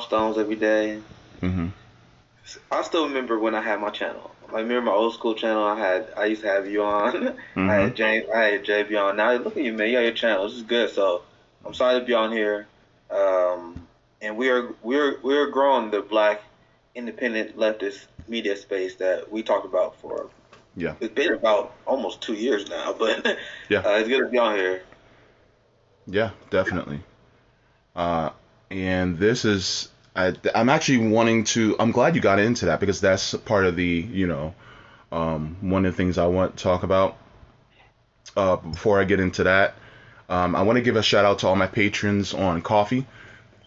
Stones every day. Mm-hmm. I still remember when I had my channel. I remember my old school channel. I had I used to have you on. Mm-hmm. I had James. I had JB on. Now look at you, man. You got your channel. This is good. So I'm sorry to be on here. Um, and we are we are we are growing the black independent leftist media space that we talked about for. Yeah. It's been about almost two years now, but Yeah. uh, it's good to be on here. Yeah, definitely. Uh, and this is, I, I'm actually wanting to, I'm glad you got into that because that's part of the, you know, um, one of the things I want to talk about. Uh, before I get into that, um, I want to give a shout out to all my patrons on Ko-fi.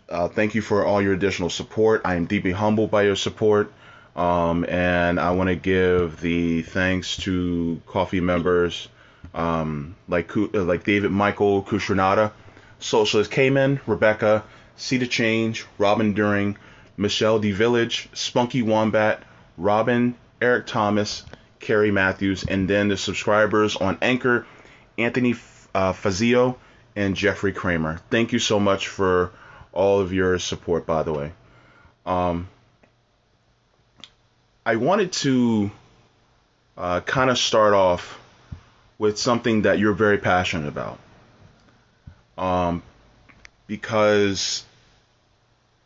Uh, thank you for all your additional support. I am deeply humbled by your support. Um, and I want to give the thanks to Ko-fi members um, like uh, like David Michael Kushranada, Socialist Cayman, Rebecca, Cedar Change, Robin During, Michelle D. Village, Spunky Wombat, Robin, Eric Thomas, Carrie Matthews, and then the subscribers on Anchor, Anthony uh, Fazio, and Jeffrey Kramer. Thank you so much for all of your support, by the way. Um, I wanted to uh, kind of start off with something that you're very passionate about. Um, because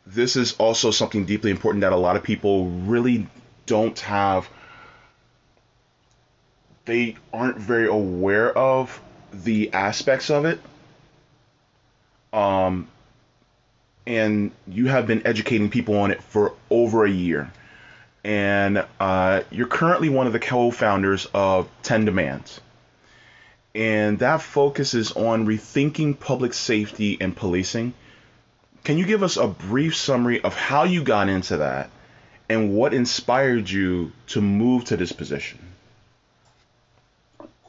this is also something deeply important that a lot of people really don't have, they aren't very aware of the aspects of it. Um, and you have been educating people on it for over a year. And uh, you're currently one of the co founders of 10 Demands and that focuses on rethinking public safety and policing. Can you give us a brief summary of how you got into that and what inspired you to move to this position?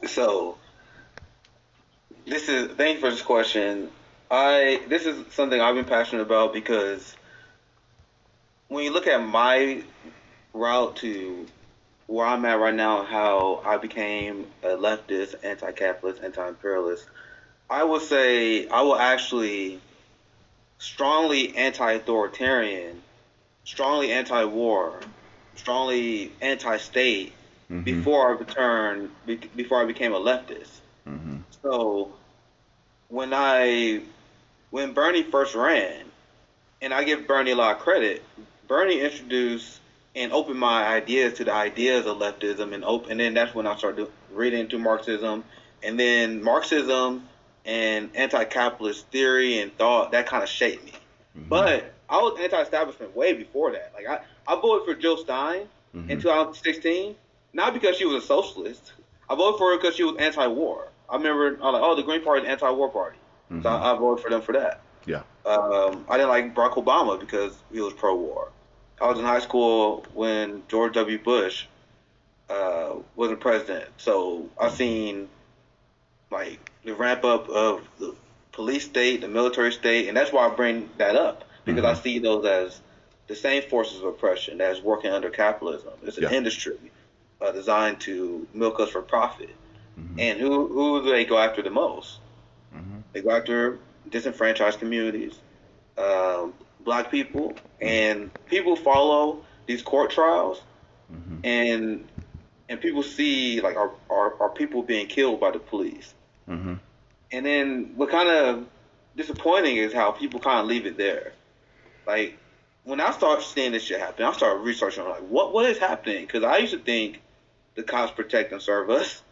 So this is thank you for this question. I this is something I've been passionate about because when you look at my route to where I'm at right now how I became a leftist, anti-capitalist, anti-imperialist, I would say I will actually strongly anti-authoritarian, strongly anti-war, strongly anti-state Mhm. before I returned before I became a leftist. Mhm. So when I when Bernie first ran, and I give Bernie a lot of credit, Bernie introduced and opened my ideas to the ideas of leftism and open and then that's when I started reading into Marxism and then Marxism and anti-capitalist theory and thought that kind of shaped me. But I was anti-establishment way before that. Like I, I voted for Jill Stein in Mhm. 2016, not because she was a socialist. I voted for her because she was anti-war. I remember I was like, oh, the Green Party is anti-war party, so Mhm. I, I voted for them for that. Yeah. Um, I didn't like Barack Obama because he was pro-war. I was in high school when George W. Bush uh, wasn't president, so I seen like the ramp up of the police state, the military state, and that's why I bring that up because I Mhm. see those as the same forces of oppression that's working under capitalism. It's an Yeah. industry uh, designed to milk us for profit. Mhm. And who who do they go after the most? Mhm. They go after disenfranchised communities, um, black people, and people follow these court trials, Mhm. and and people see like are are, are people being killed by the police, Mhm. and then what kind of disappointing is how people kind of leave it there. Like when I start seeing this shit happen, I start researching like what what is happening because I used to think the cops protect and serve us.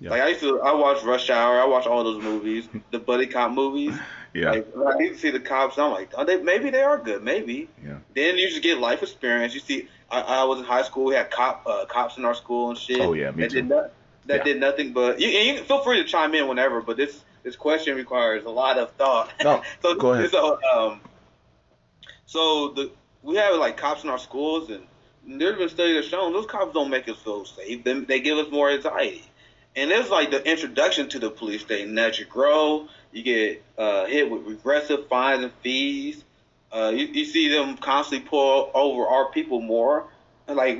Yeah. Like I used to, I watched Rush Hour, I watched all those movies, the buddy cop movies. Yeah. Like I need to see the cops, I'm like, they, maybe they are good, maybe. Yeah. Then you just get life experience. You see, I, I was in high school, we had cop uh, cops in our school and shit. Oh, yeah, me that too. Did not, that Yeah. did nothing but. You, you feel free to chime in whenever, but this this question requires a lot of thought. No, so go ahead. So um, so the we have like cops in our schools, and there's been studies that shown those cops don't make us feel safe. They, they give us more anxiety. And it's like the introduction to the police state. And as you grow, you get uh, hit with regressive fines and fees. Uh, you, you see them constantly pull over our people more. Like,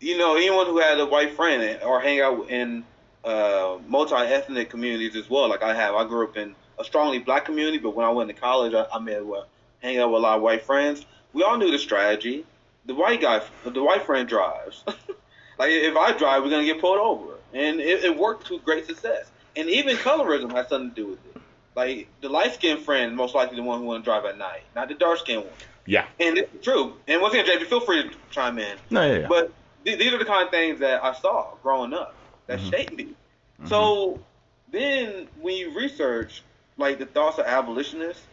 you know, anyone who had a white friend or hang out in uh, multi-ethnic communities as well, like I have. I grew up in a strongly black community, but when I went to college, I, I met well, hang out with a lot of white friends. we all knew the strategy. The white guy, the white friend drives. like if I drive, we're gonna get pulled over, and it, it worked to great success. And even colorism has something to do with it. Like the light skinned friend, most likely the one who want to drive at night, not the dark skinned one. Yeah. And it's true. And once again, JP, feel free to chime in. No, yeah, yeah. But th- these are the kind of things that I saw growing up that Mhm. shaped me. So then when you research like the thoughts of abolitionists,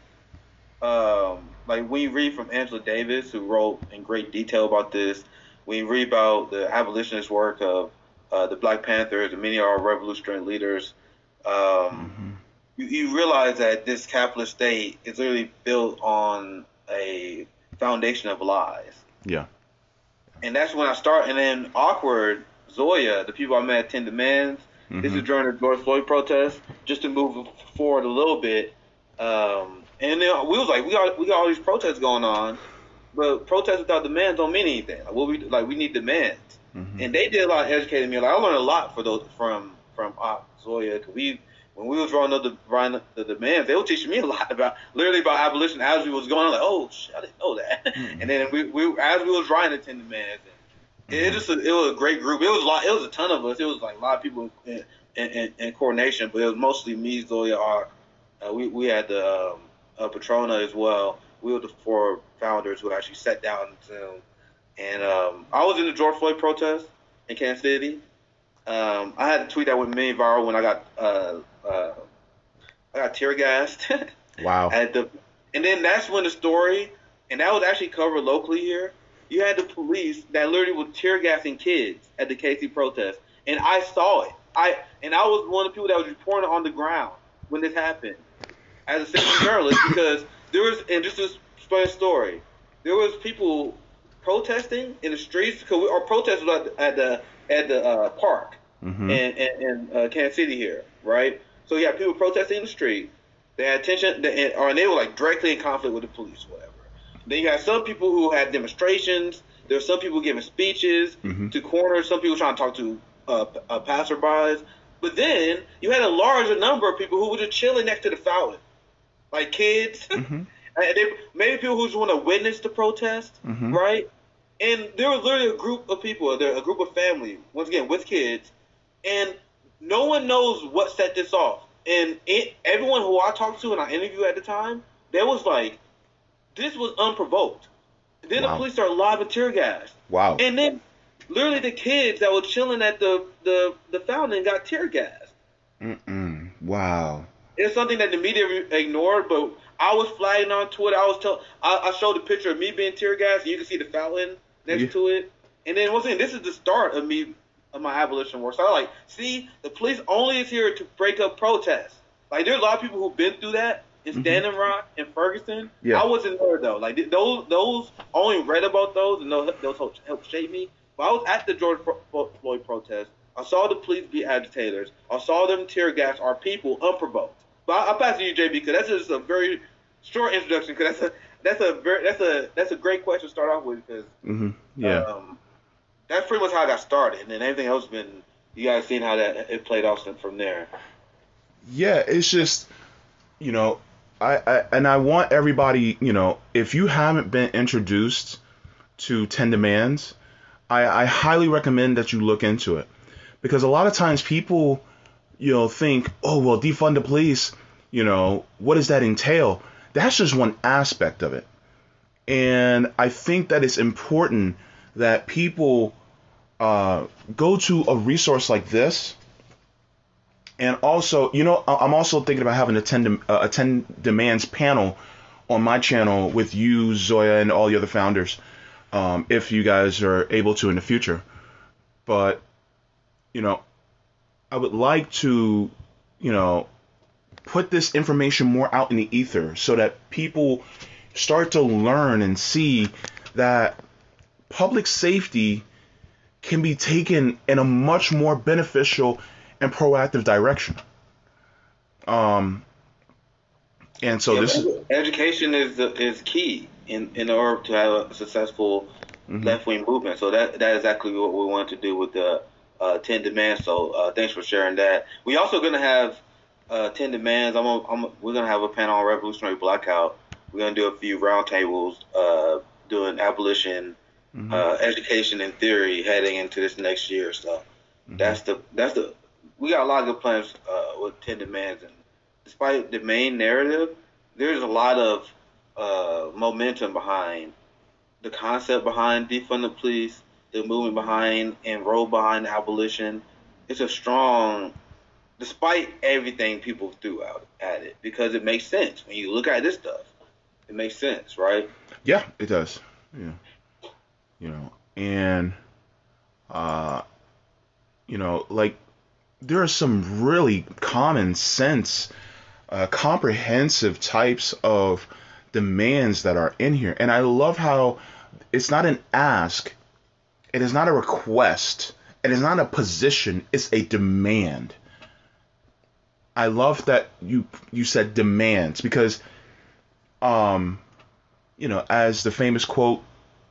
um, like when you read from Angela Davis, who wrote in great detail about this, when you read about the abolitionist work of uh, the Black Panthers and many of our revolutionary leaders, um, Mhm. you, you realize that this capitalist state is really built on a foundation of lies. Yeah. And that's when I start. And then awkward Zoya, the people I met at Ten Demands. This is Mhm. during the George Floyd protest. Just to move forward a little bit. Um, and then we was like, we got we got all these protests going on, but protests without demands don't mean anything. Like what we like, we need demands. Mhm. And they did a lot of educating me. Like I learned a lot for those from from uh, Zoya. Cause we when we was drawing up the drawing up the demands, they were teaching me a lot about literally about abolition as we was going. I'm like, oh shit, I didn't know that. Mhm. And then we, we as we was the ten demands, and it just it was a great group. It was a lot. It was a ton of us. It was like a lot of people in in, in, in coordination, but it was mostly me, Zoya, our uh, we we had the um, uh, Patrona as well. We were the four founders who actually sat down and Zoom. And um, I was in the George Floyd protest in Kansas City. Um, I had a tweet that went mini viral when I got uh, uh, I got tear gassed Wow. at the, and then that's when the story, and that was actually covered locally here. You had the police that literally was tear gassing kids at the KC protest, and I saw it. I and I was one of the people that was reporting on the ground when this happened as a citizen journalist because there was, and just explain a story, there was people protesting in the streets because we, our protest was at the at the, at the uh, park Mhm. in, in, in uh, Kansas City here, right? So you have people protesting in the street. They had tension, they, or they were like directly in conflict with the police, whatever. Then you had some people who had demonstrations. There were some people giving speeches Mhm. to corners. Some people trying to talk to uh, uh, passerbys. But then you had a larger number of people who were just chilling next to the fountain, like kids. Mhm. And they, maybe people who just want to witness the protest, Mhm. right? And there was literally a group of people, there a group of family, once again with kids, and no one knows what set this off. And it, everyone who I talked to and I interviewed at the time, they was like, "This was unprovoked." Then Wow. the police started live lobbing tear gas, Wow. and then literally the kids that were chilling at the the the fountain got tear gas. Mm-mm. Wow. It's something that the media ignored, but I was flagging on Twitter. I was tell I, I showed a picture of me being tear gas, and you can see the fountain next Yeah. to it. And then once again, this is the start of me of my abolition work. So I was like, see, the police only is here to break up protests. Like there's a lot of people who've been through that in Mhm. Standing Rock and Ferguson. Yeah. I wasn't there though. Like those those I only read about those and those those helped, helped shape me. But I was at the George Floyd protest. I saw the police be agitators. I saw them tear gas our people unprovoked. But I, I'll pass to you, JB, because that's just a very short introduction. Because that's a that's a very that's a that's a great question to start off with. Because Mm-hmm. Yeah. um, that's pretty much how I got started, and then everything else been you guys seen how that it played off from there. yeah. It's just, you know, I, I and I want everybody, you know, if you haven't been introduced to Ten Demands, I, I highly recommend that you look into it because a lot of times people, you know, think, oh well, defund the police. You know, what does that entail? That's just one aspect of it. And I think that it's important that people uh, go to a resource like this. And also, you know, I'm also thinking about having a 10, uh, a 10 demands panel on my channel with you, Zoya, and all the other founders, um, if you guys are able to in the future. But, you know, I would like to, you know, put this information more out in the ether so that people start to learn and see that public safety can be taken in a much more beneficial and proactive direction. Um, and so Yeah, this is education is is key in in order to have a successful Mhm. left wing movement. So that that is exactly what we want to do with the uh, ten demands. So uh, thanks for sharing that. We also gonna have uh, ten demands. I'm, a, I'm a, we're gonna have a panel on revolutionary blackout. We're gonna do a few roundtables uh, doing abolition mm-hmm. uh, education in theory heading into this next year. So mm-hmm. that's the that's the we got a lot of good plans uh, with ten demands, and despite the main narrative, there's a lot of uh, momentum behind the concept behind defund the police, the movement behind and road behind abolition. It's a strong, despite everything people threw out at it, because it makes sense when you look at this stuff. It makes sense, right? Yeah, it does. Yeah, you know, and uh, you know, like there are some really common sense, uh, comprehensive types of demands that are in here, and I love how it's not an ask, it is not a request, it is not a position, it's a demand. I love that you you said demands because um you know, as the famous quote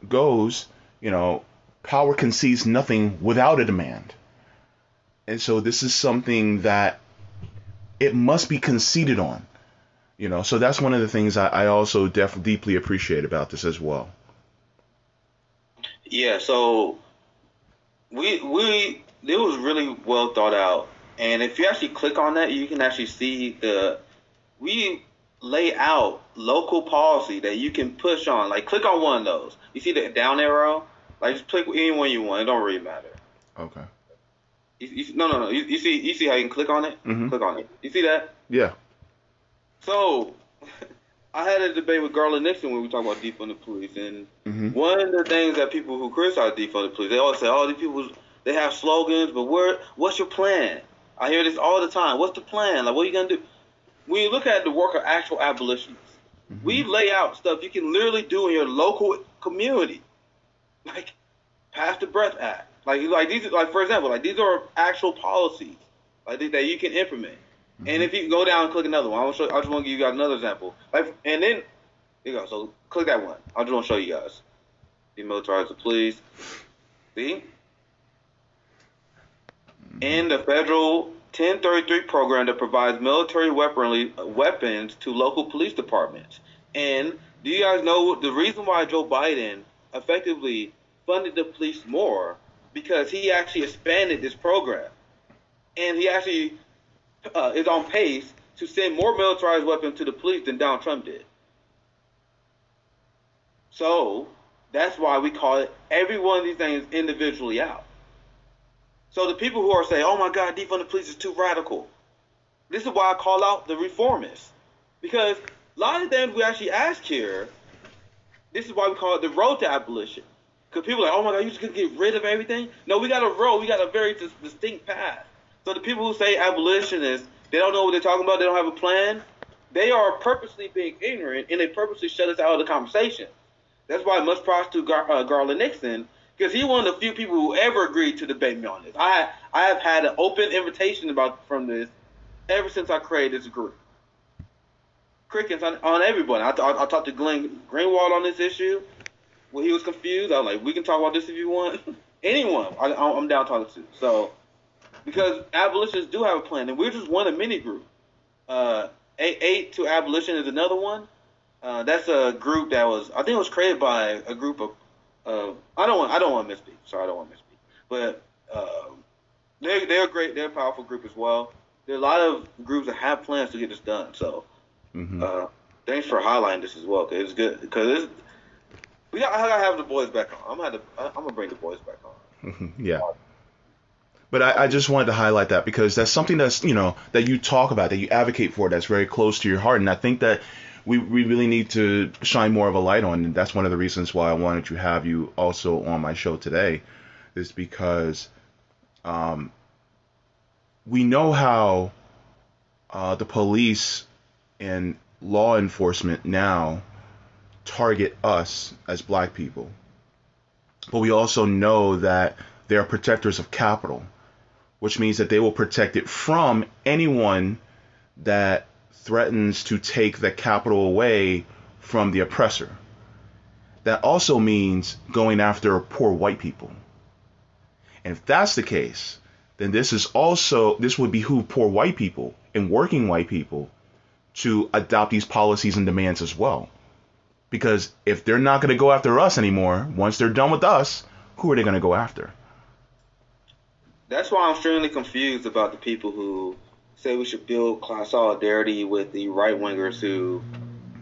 goes, you know, power concedes nothing without a demand. And so this is something that it must be conceded on. You know, so that's one of the things I, I also def- deeply appreciate about this as well. Yeah, so we we it was really well thought out, and if you actually click on that, you can actually see the we lay out local policy that you can push on. Like click on one of those. You see the down arrow? Like just click any one you want. It don't really matter. Okay. You, you, no, no, no. You, you, see, you see how you can click on it? Mm-hmm. Click on it. You see that? Yeah. So, I had a debate with Garland Nixon when we talk about defund the police, and mm-hmm. one of the things that people who criticize defund the police, they always say, "Oh, these people, they have slogans, but where? What's your plan?" I hear this all the time. What's the plan? Like, what are you gonna do? When you look at the work of actual abolitionists, mm-hmm. we lay out stuff you can literally do in your local community, like pass the BREATHE Act, like like these like for example, like these are actual policies like that you can implement. Mm-hmm. And if you go down and click another one, I, show, I just want to give you guys another example. Like, and then you go. So click that one. I just want to show you guys. Demilitarize the police. See? Mm-hmm. In the federal 1033 program that provides military weaponry, weapons to local police departments. And do you guys know the reason why Joe Biden effectively funded the police more? Because he actually expanded this program. And he actually uh, is on pace to send more militarized weapons to the police than Donald Trump did. So that's why we call it every one of these things individually out. So the people who are saying, "Oh my God, defund the police is too radical," this is why I call out the reformists, because a lot of the things we actually ask here. This is why we call it the road to abolition. Because people are like, "Oh my God, you just gonna get rid of everything?" No, we got a road. We got a very distinct path. So the people who say abolitionists, they don't know what they're talking about. They don't have a plan. They are purposely being ignorant, and they purposely shut us out of the conversation. That's why I must prosecute Gar- uh, Garland Nixon because he's one of the few people who ever agreed to debate me on this. I I have had an open invitation about from this ever since I created this group. Crickets on, on everybody. I, I, I talked to Glenn Greenwald on this issue when he was confused. I was like, we can talk about this if you want. Anyone, I, I'm down talking to. So because abolitionists do have a plan, and we're just one of many groups. Uh, eight, eight to abolition is another one. Uh, that's a group that was, I think, it was created by a group of. Uh, I don't want, I don't want to misspeak. Sorry, I don't want to misspeak. But uh, they're they're great. They're a powerful group as well. There are a lot of groups that have plans to get this done. So, mm-hmm. uh, thanks for highlighting this as well. Cause it's good. Because we got, I gotta have the boys back on. I'm gonna, to, I'm gonna bring the boys back on. yeah. But I, I, just wanted to highlight that because that's something that's you know that you talk about, that you advocate for, that's very close to your heart, and I think that we, we really need to shine more of a light on. And that's one of the reasons why I wanted to have you also on my show today, is because um, we know how uh, the police and law enforcement now target us as black people. But we also know that they are protectors of capital which means that they will protect it from anyone that threatens to take the capital away from the oppressor. That also means going after poor white people. And if that's the case, then this is also this would behoove poor white people and working white people to adopt these policies and demands as well. Because if they're not going to go after us anymore, once they're done with us, who are they going to go after? That's why I'm extremely confused about the people who say we should build class solidarity with the right wingers who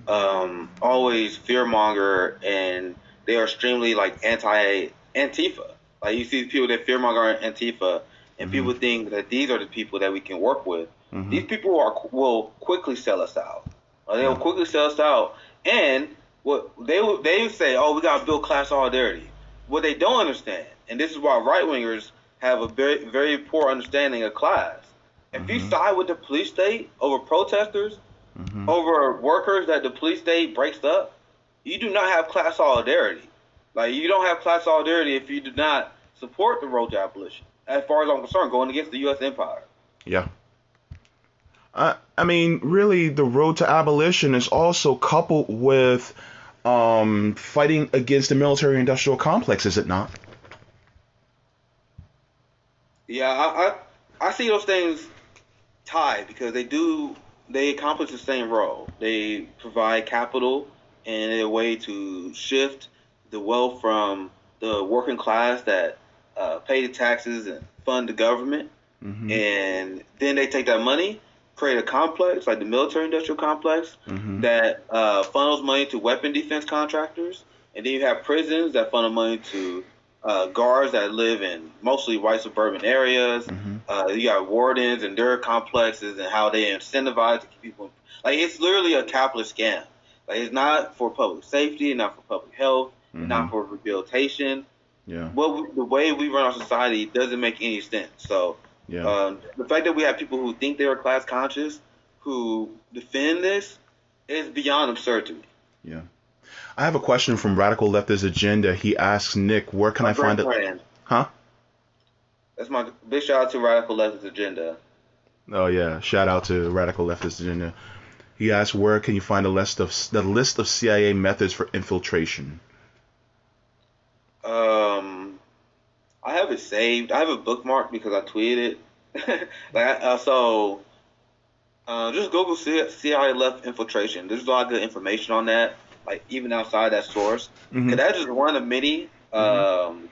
um, always fearmonger and they are extremely like anti Antifa. Like you see people that fearmonger Antifa, and mm-hmm. people think that these are the people that we can work with. Mm-hmm. These people are will quickly sell us out. they'll quickly sell us out, and what they they say, oh, we got to build class solidarity. What they don't understand, and this is why right wingers have a very very poor understanding of class. If mm-hmm. you side with the police state over protesters, mm-hmm. over workers that the police state breaks up, you do not have class solidarity. Like you don't have class solidarity if you do not support the road to abolition. As far as I'm concerned, going against the U.S. empire. Yeah. I I mean, really, the road to abolition is also coupled with um, fighting against the military-industrial complex, is it not? Yeah, I, I, I see those things tied because they do they accomplish the same role. They provide capital and a way to shift the wealth from the working class that uh, pay the taxes and fund the government, mm-hmm. and then they take that money, create a complex like the military-industrial complex mm-hmm. that uh, funnels money to weapon defense contractors, and then you have prisons that funnel money to uh, guards that live in mostly white suburban areas. Mm-hmm. Uh, you got wardens and their complexes and how they incentivize to keep people. Like it's literally a capitalist scam. Like it's not for public safety, not for public health, mm-hmm. not for rehabilitation. Yeah. What we, the way we run our society doesn't make any sense. So yeah. Um, the fact that we have people who think they are class conscious who defend this is beyond absurd to me. Yeah. I have a question from Radical Leftist Agenda. He asks Nick, where can my I find it? Huh? That's my big shout out to Radical Leftist Agenda. Oh yeah, shout out to Radical Leftist Agenda. He asks, where can you find a list of the list of CIA methods for infiltration? Um, I have it saved. I have a bookmark because I tweeted it. like uh, so, uh, just Google CIA left infiltration. There's a lot of good information on that like even outside that source. Mm-hmm. That's just one of many. Mm-hmm. Um,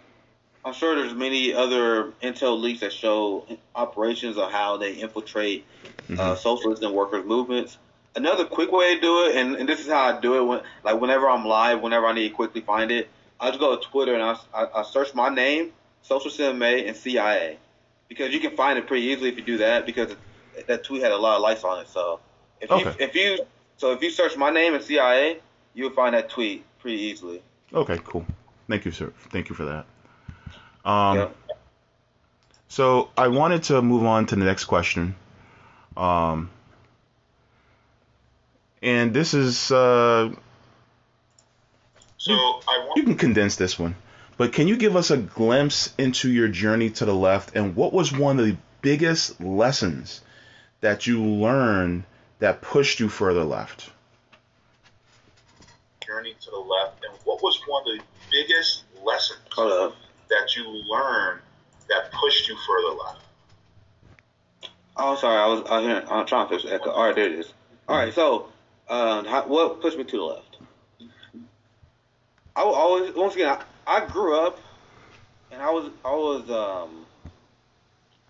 I'm sure there's many other intel leaks that show operations of how they infiltrate uh, mm-hmm. uh, socialist and workers movements. Another quick way to do it, and, and, this is how I do it when, like whenever I'm live, whenever I need to quickly find it, I just go to Twitter and I, I, I search my name, Social CMA, and CIA, because you can find it pretty easily if you do that. Because that tweet had a lot of likes on it. So if okay. you if you so if you search my name and CIA, you'll find that tweet pretty easily. Okay, cool. Thank you, sir. Thank you for that. Um, yeah. So I wanted to move on to the next question. Um, and this is. Uh, so I want- you can condense this one, but can you give us a glimpse into your journey to the left and what was one of the biggest lessons that you learned that pushed you further left? journey to the left, and what was one of the biggest lessons that you learned that pushed you further left? Oh, sorry, I was I hearing, I'm trying to fix the echo. All right, there it is. All right, so um, how, what pushed me to the left? I will always once again I, I grew up and I was I was um,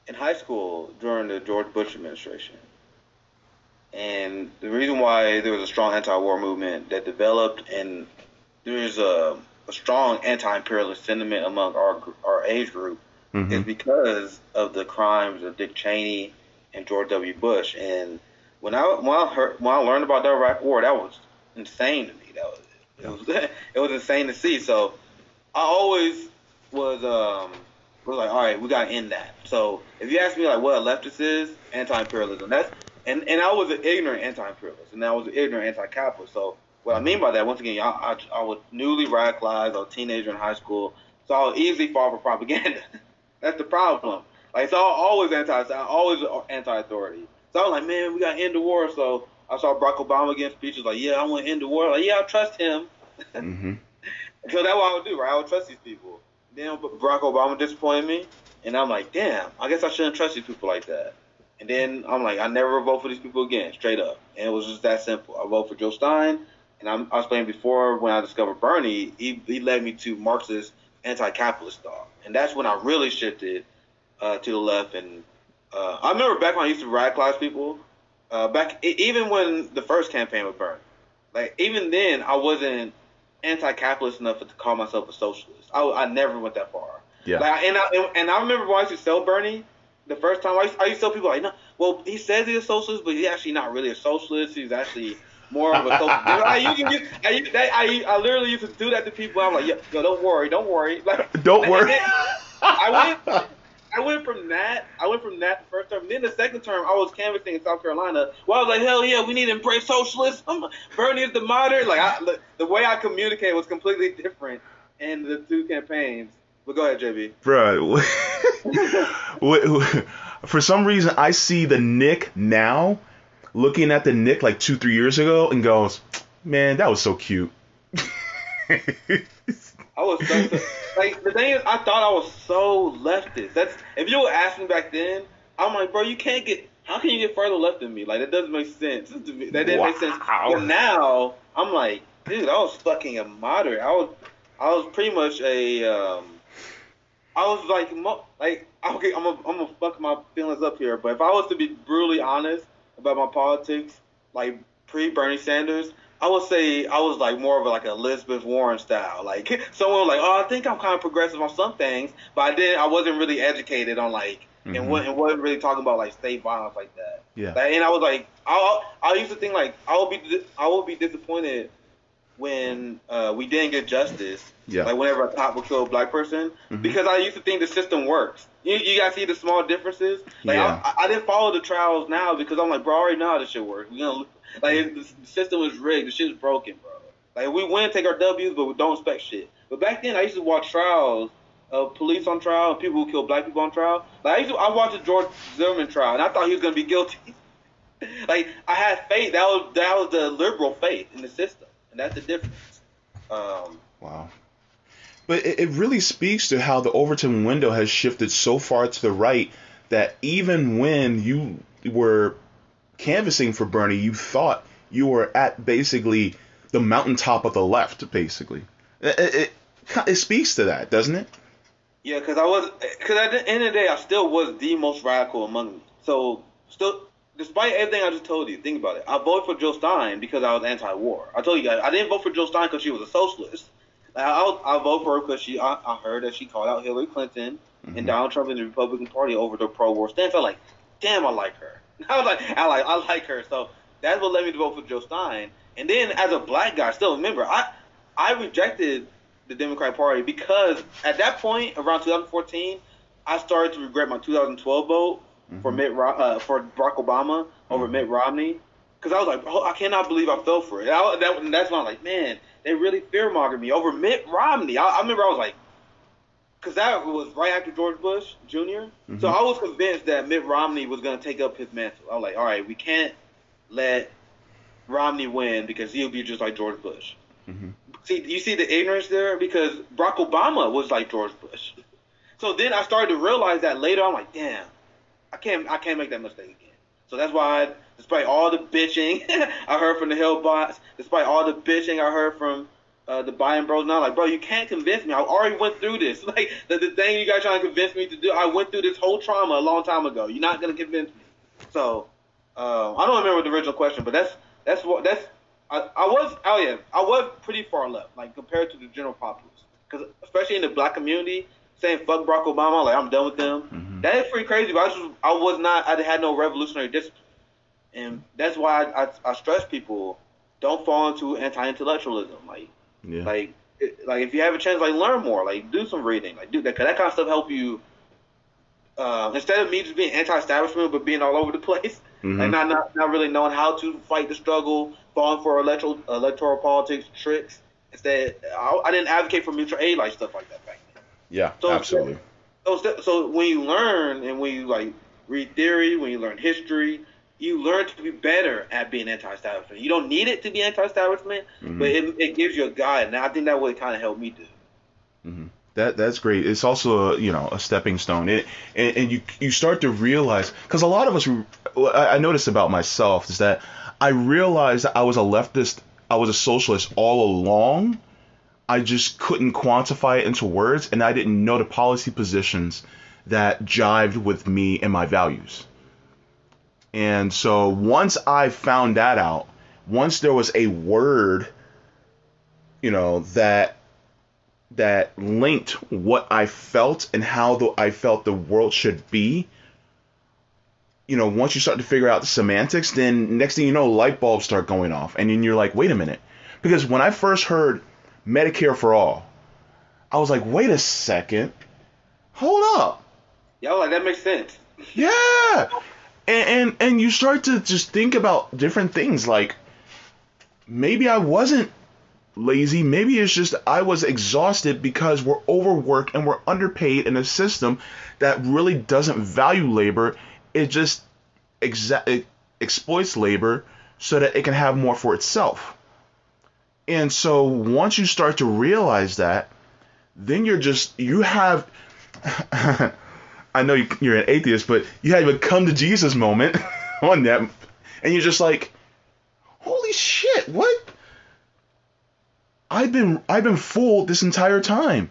in high school during the George Bush administration. And the reason why there was a strong anti-war movement that developed, and there's a, a strong anti-imperialist sentiment among our our age group, mm-hmm. is because of the crimes of Dick Cheney and George W. Bush. And when I when I heard when I learned about the Iraq War, that was insane to me. That was it was it was insane to see. So I always was um was like, all right, we gotta end that. So if you ask me like what a leftist is, anti-imperialism. That's and and I was an ignorant anti-imperialist, and I was an ignorant anti-capitalist. So what I mean by that, once again, I, I, I was newly radicalized, I was a teenager in high school, so I would easily fall for propaganda. That's the problem. Like so, I always anti, always anti-authority. So I was like, man, we got to end the war. So I saw Barack Obama against speeches like, yeah, I want to end the war. Like, yeah, I trust him. Mm-hmm. So that's what I would do, right? I would trust these people. Then Barack Obama disappointed me, and I'm like, damn, I guess I shouldn't trust these people like that. And then I'm like, I never vote for these people again, straight up. And it was just that simple. I vote for Jill Stein. and I'm, I was playing before when I discovered Bernie. He, he led me to Marxist anti-capitalist thought, and that's when I really shifted uh, to the left. And uh, I remember back when I used to radicalize people. Uh, back even when the first campaign with Bernie, like even then I wasn't anti-capitalist enough to call myself a socialist. I, I never went that far. Yeah. Like, and I and I remember when I used to sell Bernie the first time. I used, I used to tell people like, no, well, he says he's a socialist, but he's actually not really a socialist. He's actually more of a socialist. I, you can I, I, I literally used to do that to people. I'm like, yo, yo don't worry, don't worry. Like, don't worry. I went. I went from that. I went from that the first term. Then the second term, I was canvassing in South Carolina. Well, I was like, hell yeah, we need to embrace socialism. Bernie is the modern. Like I, the way I communicate was completely different in the two campaigns. But go ahead, JB. Bro, for some reason, I see the Nick now, looking at the Nick like two, three years ago, and goes, "Man, that was so cute." I was so, so, like the thing is, I thought I was so leftist. That's if you were asking back then, I'm like, bro, you can't get. How can you get further left than me? Like that doesn't make sense. That didn't wow. make sense. But now I'm like, dude, I was fucking a moderate. I was, I was pretty much a. Um, I was like, like okay, I'm gonna I'm gonna fuck my feelings up here, but if I was to be brutally honest about my politics, like pre Bernie Sanders, I would say I was like more of a, like a Elizabeth Warren style. Like someone was like, oh, I think I'm kind of progressive on some things, but I didn't. I wasn't really educated on like mm-hmm. and, wasn't, wasn't really talking about like state violence like that. Yeah. Like, and I was like, I I used to think like I would be I would be disappointed when uh, we didn't get justice. Yeah. Like whenever a cop would kill a black person, mm-hmm. because I used to think the system works. You, you guys see the small differences. Like yeah. I, I, didn't follow the trials now because I'm like, bro, I already know how this shit works. We gonna like the, system was rigged. The shit's broken, bro. Like we win, take our W's, but we don't expect shit. But back then, I used to watch trials of police on trial and people who kill black people on trial. Like I used to, I watched the George Zimmerman trial, and I thought he was gonna be guilty. like I had faith. That was that was the liberal faith in the system and that's the difference. Um, wow. But it, it really speaks to how the Overton window has shifted so far to the right that even when you were canvassing for Bernie, you thought you were at basically the mountaintop of the left, basically. It, it, it speaks to that, doesn't it? Yeah, because I was, because at the end of the day, I still was the most radical among them. So, still, despite everything I just told you, think about it. I voted for Jill Stein because I was anti-war. I told you guys I didn't vote for Jill Stein because she was a socialist. I I, I vote for her because she I, I, heard that she called out Hillary Clinton mm-hmm. and Donald Trump in the Republican Party over their pro-war stance. I was like, damn, I like her. I was like, I like I like her. So that's what led me to vote for Jill Stein. And then as a black guy, still remember I I rejected the Democratic Party because at that point around 2014, I started to regret my 2012 vote mm-hmm. for Mitt uh, for Barack Obama over mm-hmm. Mitt Romney because I was like, oh, I cannot believe I fell for it. I, that, that's when I'm like, man, they really fear mongered me over Mitt Romney. I, I remember I was like, because that was right after George Bush junior mm-hmm. So I was convinced that Mitt Romney was going to take up his mantle. I was like, all right, we can't let Romney win because he'll be just like George Bush. Mm-hmm. See, you see the ignorance there because Barack Obama was like George Bush. So then I started to realize that later. I'm like, damn, I can't I can't make that mistake again. So that's why, I, despite all the bitching I heard from the Hill bots, despite all the bitching I heard from uh, the Biden bros, now like, bro, you can't convince me. I already went through this. Like the, the thing you guys trying to convince me to do, I went through this whole trauma a long time ago. You're not gonna convince me. So uh, I don't remember the original question, but that's that's what that's. I, I was oh yeah I was pretty far left like compared to the general populace because especially in the black community saying fuck Barack Obama like I'm done with them mm-hmm that is pretty crazy. But I, just, I was not. I had no revolutionary discipline, and that's why I, I, I stress people don't fall into anti-intellectualism. Like, yeah. like, it, like if you have a chance, like learn more. Like, do some reading. Like, do that. Cause that kind of stuff help you. Uh, instead of me just being anti-establishment but being all over the place, mm-hmm. like not, not not really knowing how to fight the struggle, falling for electoral electoral politics tricks. Instead, I, I didn't advocate for mutual aid like stuff like that back then. Yeah, so absolutely. So, so when you learn and when you like read theory, when you learn history, you learn to be better at being anti-establishment. You don't need it to be anti-establishment, mm-hmm. but it, it gives you a guide, and I think that would kind of help me do. Mm-hmm. That that's great. It's also a you know a stepping stone, and and, and you you start to realize because a lot of us I noticed about myself is that I realized that I was a leftist I was a socialist all along. I just couldn't quantify it into words, and I didn't know the policy positions that jived with me and my values. And so once I found that out, once there was a word, you know, that that linked what I felt and how the, I felt the world should be, you know, once you start to figure out the semantics, then next thing you know, light bulbs start going off, and then you're like, wait a minute, because when I first heard Medicare for all, I was like, wait a second, hold up. Yeah, like that makes sense. Yeah, and, and and you start to just think about different things like maybe I wasn't lazy. Maybe it's just I was exhausted because we're overworked and we're underpaid in a system that really doesn't value labor. It just exa- it exploits labor so that it can have more for itself. And so once you start to realize that, then you're just you have I know you're an atheist, but you have a come to Jesus moment on that, and you're just like, holy shit, what? I've been I've been fooled this entire time.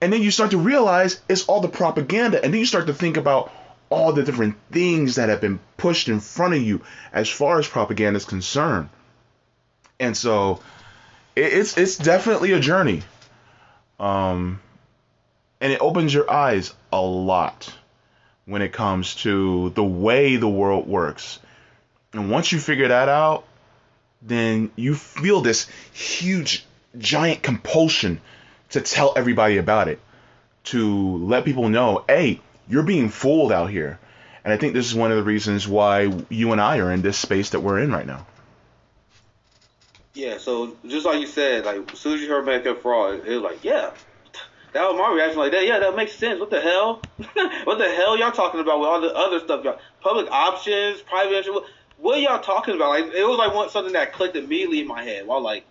And then you start to realize it's all the propaganda, and then you start to think about all the different things that have been pushed in front of you as far as propaganda is concerned. And so it's it's definitely a journey. Um and it opens your eyes a lot when it comes to the way the world works. And once you figure that out, then you feel this huge, giant compulsion to tell everybody about it, to let people know, hey, you're being fooled out here. And I think this is one of the reasons why you and I are in this space that we're in right now. Yeah, so just like you said, like as soon as you heard Medicare for all, it was like, yeah, that was my reaction. Like that, yeah, that makes sense. What the hell? what the hell y'all talking about with all the other stuff? Y'all? Public options, private. What, y'all talking about? Like it was like one, something that clicked immediately in my head. While like,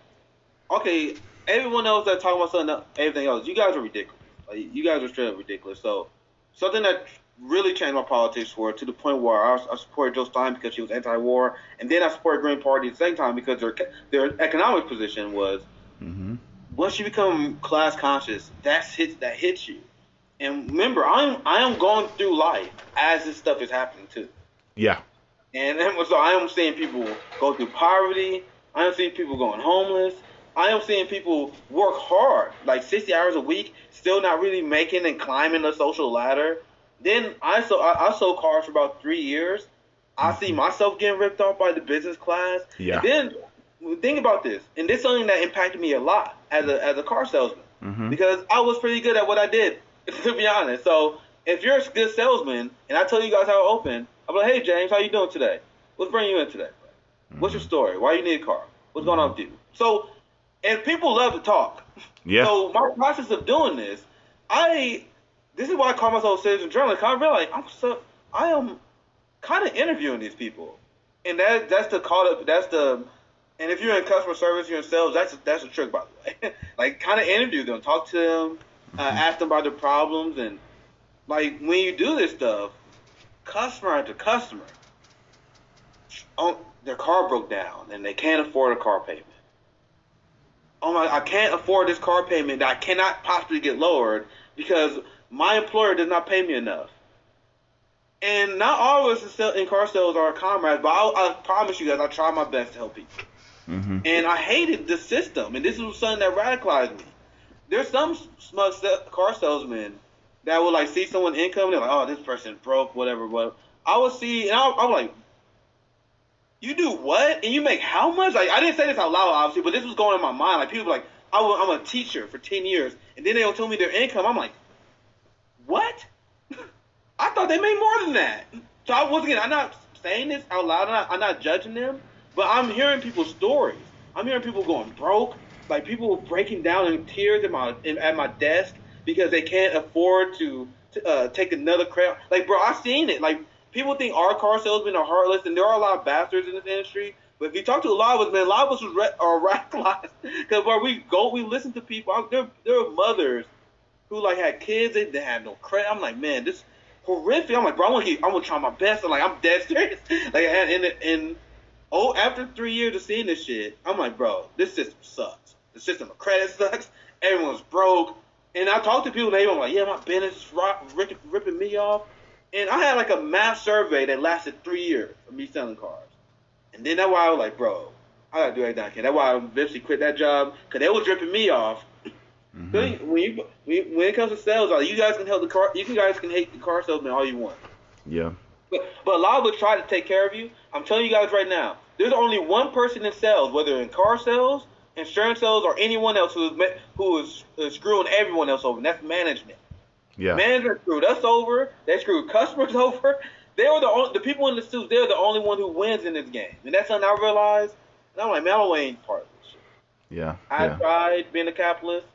okay, everyone else that talking about something, everything else, you guys are ridiculous. Like you guys are straight up ridiculous. So something that really changed my politics for to the point where I, I supported Jill Stein because she was anti-war, and then I supported Green Party at the same time because their their economic position was. Mm-hmm once you become class conscious, that's hits that hits you. And remember, I'm I am going through life as this stuff is happening too. Yeah. And so I am seeing people go through poverty. I am seeing people going homeless. I am seeing people work hard, like 60 hours a week, still not really making and climbing the social ladder. Then I sold I, I sold cars for about three years. I see mm-hmm. myself getting ripped off by the business class. Yeah. And then think about this, and this is something that impacted me a lot as a as a car salesman mm-hmm. because I was pretty good at what I did, to be honest. So if you're a good salesman, and I tell you guys how to open, I'm like, hey James, how you doing today? What's bringing you in today? Mm-hmm. What's your story? Why you need a car? What's going on with you? So, and people love to talk. Yeah. So my process of doing this, I this is why I call myself a citizen journalist. I realize I'm so I am kind of interviewing these people, and that that's the call up. That's the and if you're in customer service, you're in sales. That's a, that's a trick, by the way. like, kind of interview them, talk to them, uh, mm-hmm. ask them about their problems, and like when you do this stuff, customer after customer, oh, their car broke down and they can't afford a car payment. Oh my, I can't afford this car payment that I cannot possibly get lowered because my employer does not pay me enough. And not all of us in car sales are comrades, but I, I promise you guys, I try my best to help people. Mm-hmm. And I hated the system, and this was something that radicalized me. There's some smug car salesmen that would like see someone income, and they're like, "Oh, this person broke, whatever." But I would see, and I, I was like, "You do what? And you make how much?" Like I didn't say this out loud, obviously, but this was going in my mind. Like people like, I am a teacher for ten years, and then they'll tell me their income. I'm like, "What? I thought they made more than that." So I once again, I'm not saying this out loud. I'm not, I'm not judging them. But I'm hearing people's stories. I'm hearing people going broke, like people breaking down in tears at my at my desk because they can't afford to, to uh, take another credit. Like, bro, I've seen it. Like, people think our car salesmen are heartless, and there are a lot of bastards in this industry. But if you talk to a lot of us, man, a lot of us re- are radicalized because where we go, we listen to people. There, there are mothers who like had kids, they, they had no credit. I'm like, man, this horrific. I'm like, bro, I want to, I want to try my best. I'm like, I'm dead serious. like, and and oh, after three years of seeing this shit, I'm like, bro, this system sucks. The system of credit sucks. Everyone's broke. And I talked to people, and they were like, yeah, my business is ripping, ripping me off. And I had like a mass survey that lasted three years of me selling cars. And then that's why I was like, bro, I gotta do everything I can. That's why I eventually quit that job because they was ripping me off. Mm-hmm. When you when it comes to sales, like, you guys can help the car. You guys can hate the car salesman all you want. Yeah. But, but a lot of us try to take care of you. I'm telling you guys right now, there's only one person in sales, whether in car sales, insurance sales, or anyone else who is who is, is screwing everyone else over, and that's management. Yeah. Management screwed us over. They screwed customers over. They were the only, the people in the suits. They're the only one who wins in this game, and that's something I realized. And I'm like, man, I don't any part of this shit. Yeah. I yeah. tried being a capitalist,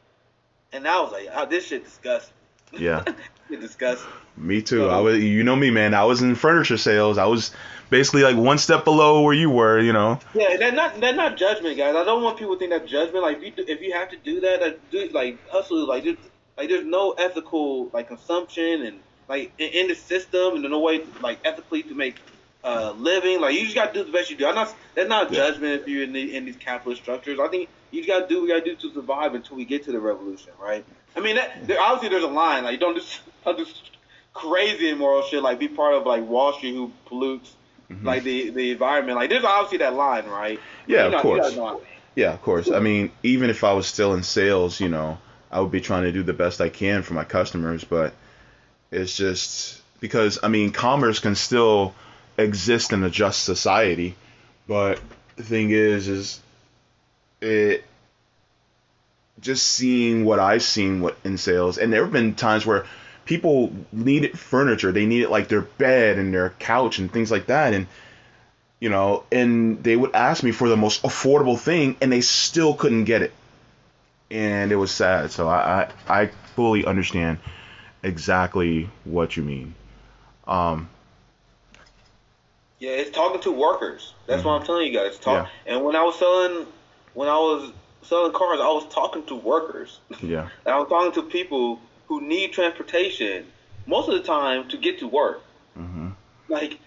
and I was like, oh, this shit disgusts me. Yeah. it disgusts me. too. So, I was, you know me, man. I was in furniture sales. I was basically like one step below where you were, you know. Yeah, that's not that's not judgment, guys. I don't want people to think that judgment. Like, if you if you have to do that, like, do, like hustle, like just like there's no ethical like consumption and like in, in the system and no way like ethically to make uh, living. Like you just gotta do the best you do. I'm not that's not yeah. judgment if you're in, the, in these capitalist structures. I think you just gotta do what you gotta do to survive until we get to the revolution, right? I mean, that, there, obviously there's a line. Like don't just don't just crazy immoral shit. Like be part of like Wall Street who pollutes mm-hmm. like the the environment. Like there's obviously that line, right? Yeah, you know, of course. Yeah, of course. I mean, even if I was still in sales, you know, I would be trying to do the best I can for my customers, but it's just because I mean, commerce can still exist in a just society, but the thing is, is it just seeing what I've seen what in sales, and there have been times where people needed furniture, they needed like their bed and their couch and things like that, and you know, and they would ask me for the most affordable thing, and they still couldn't get it, and it was sad. So I I, I fully understand exactly what you mean. Um, yeah, it's talking to workers. That's mm-hmm. what I'm telling you guys. Talk. Yeah. And when I was selling, when I was selling cars, I was talking to workers. Yeah. I was talking to people who need transportation most of the time to get to work. Mm-hmm. Like,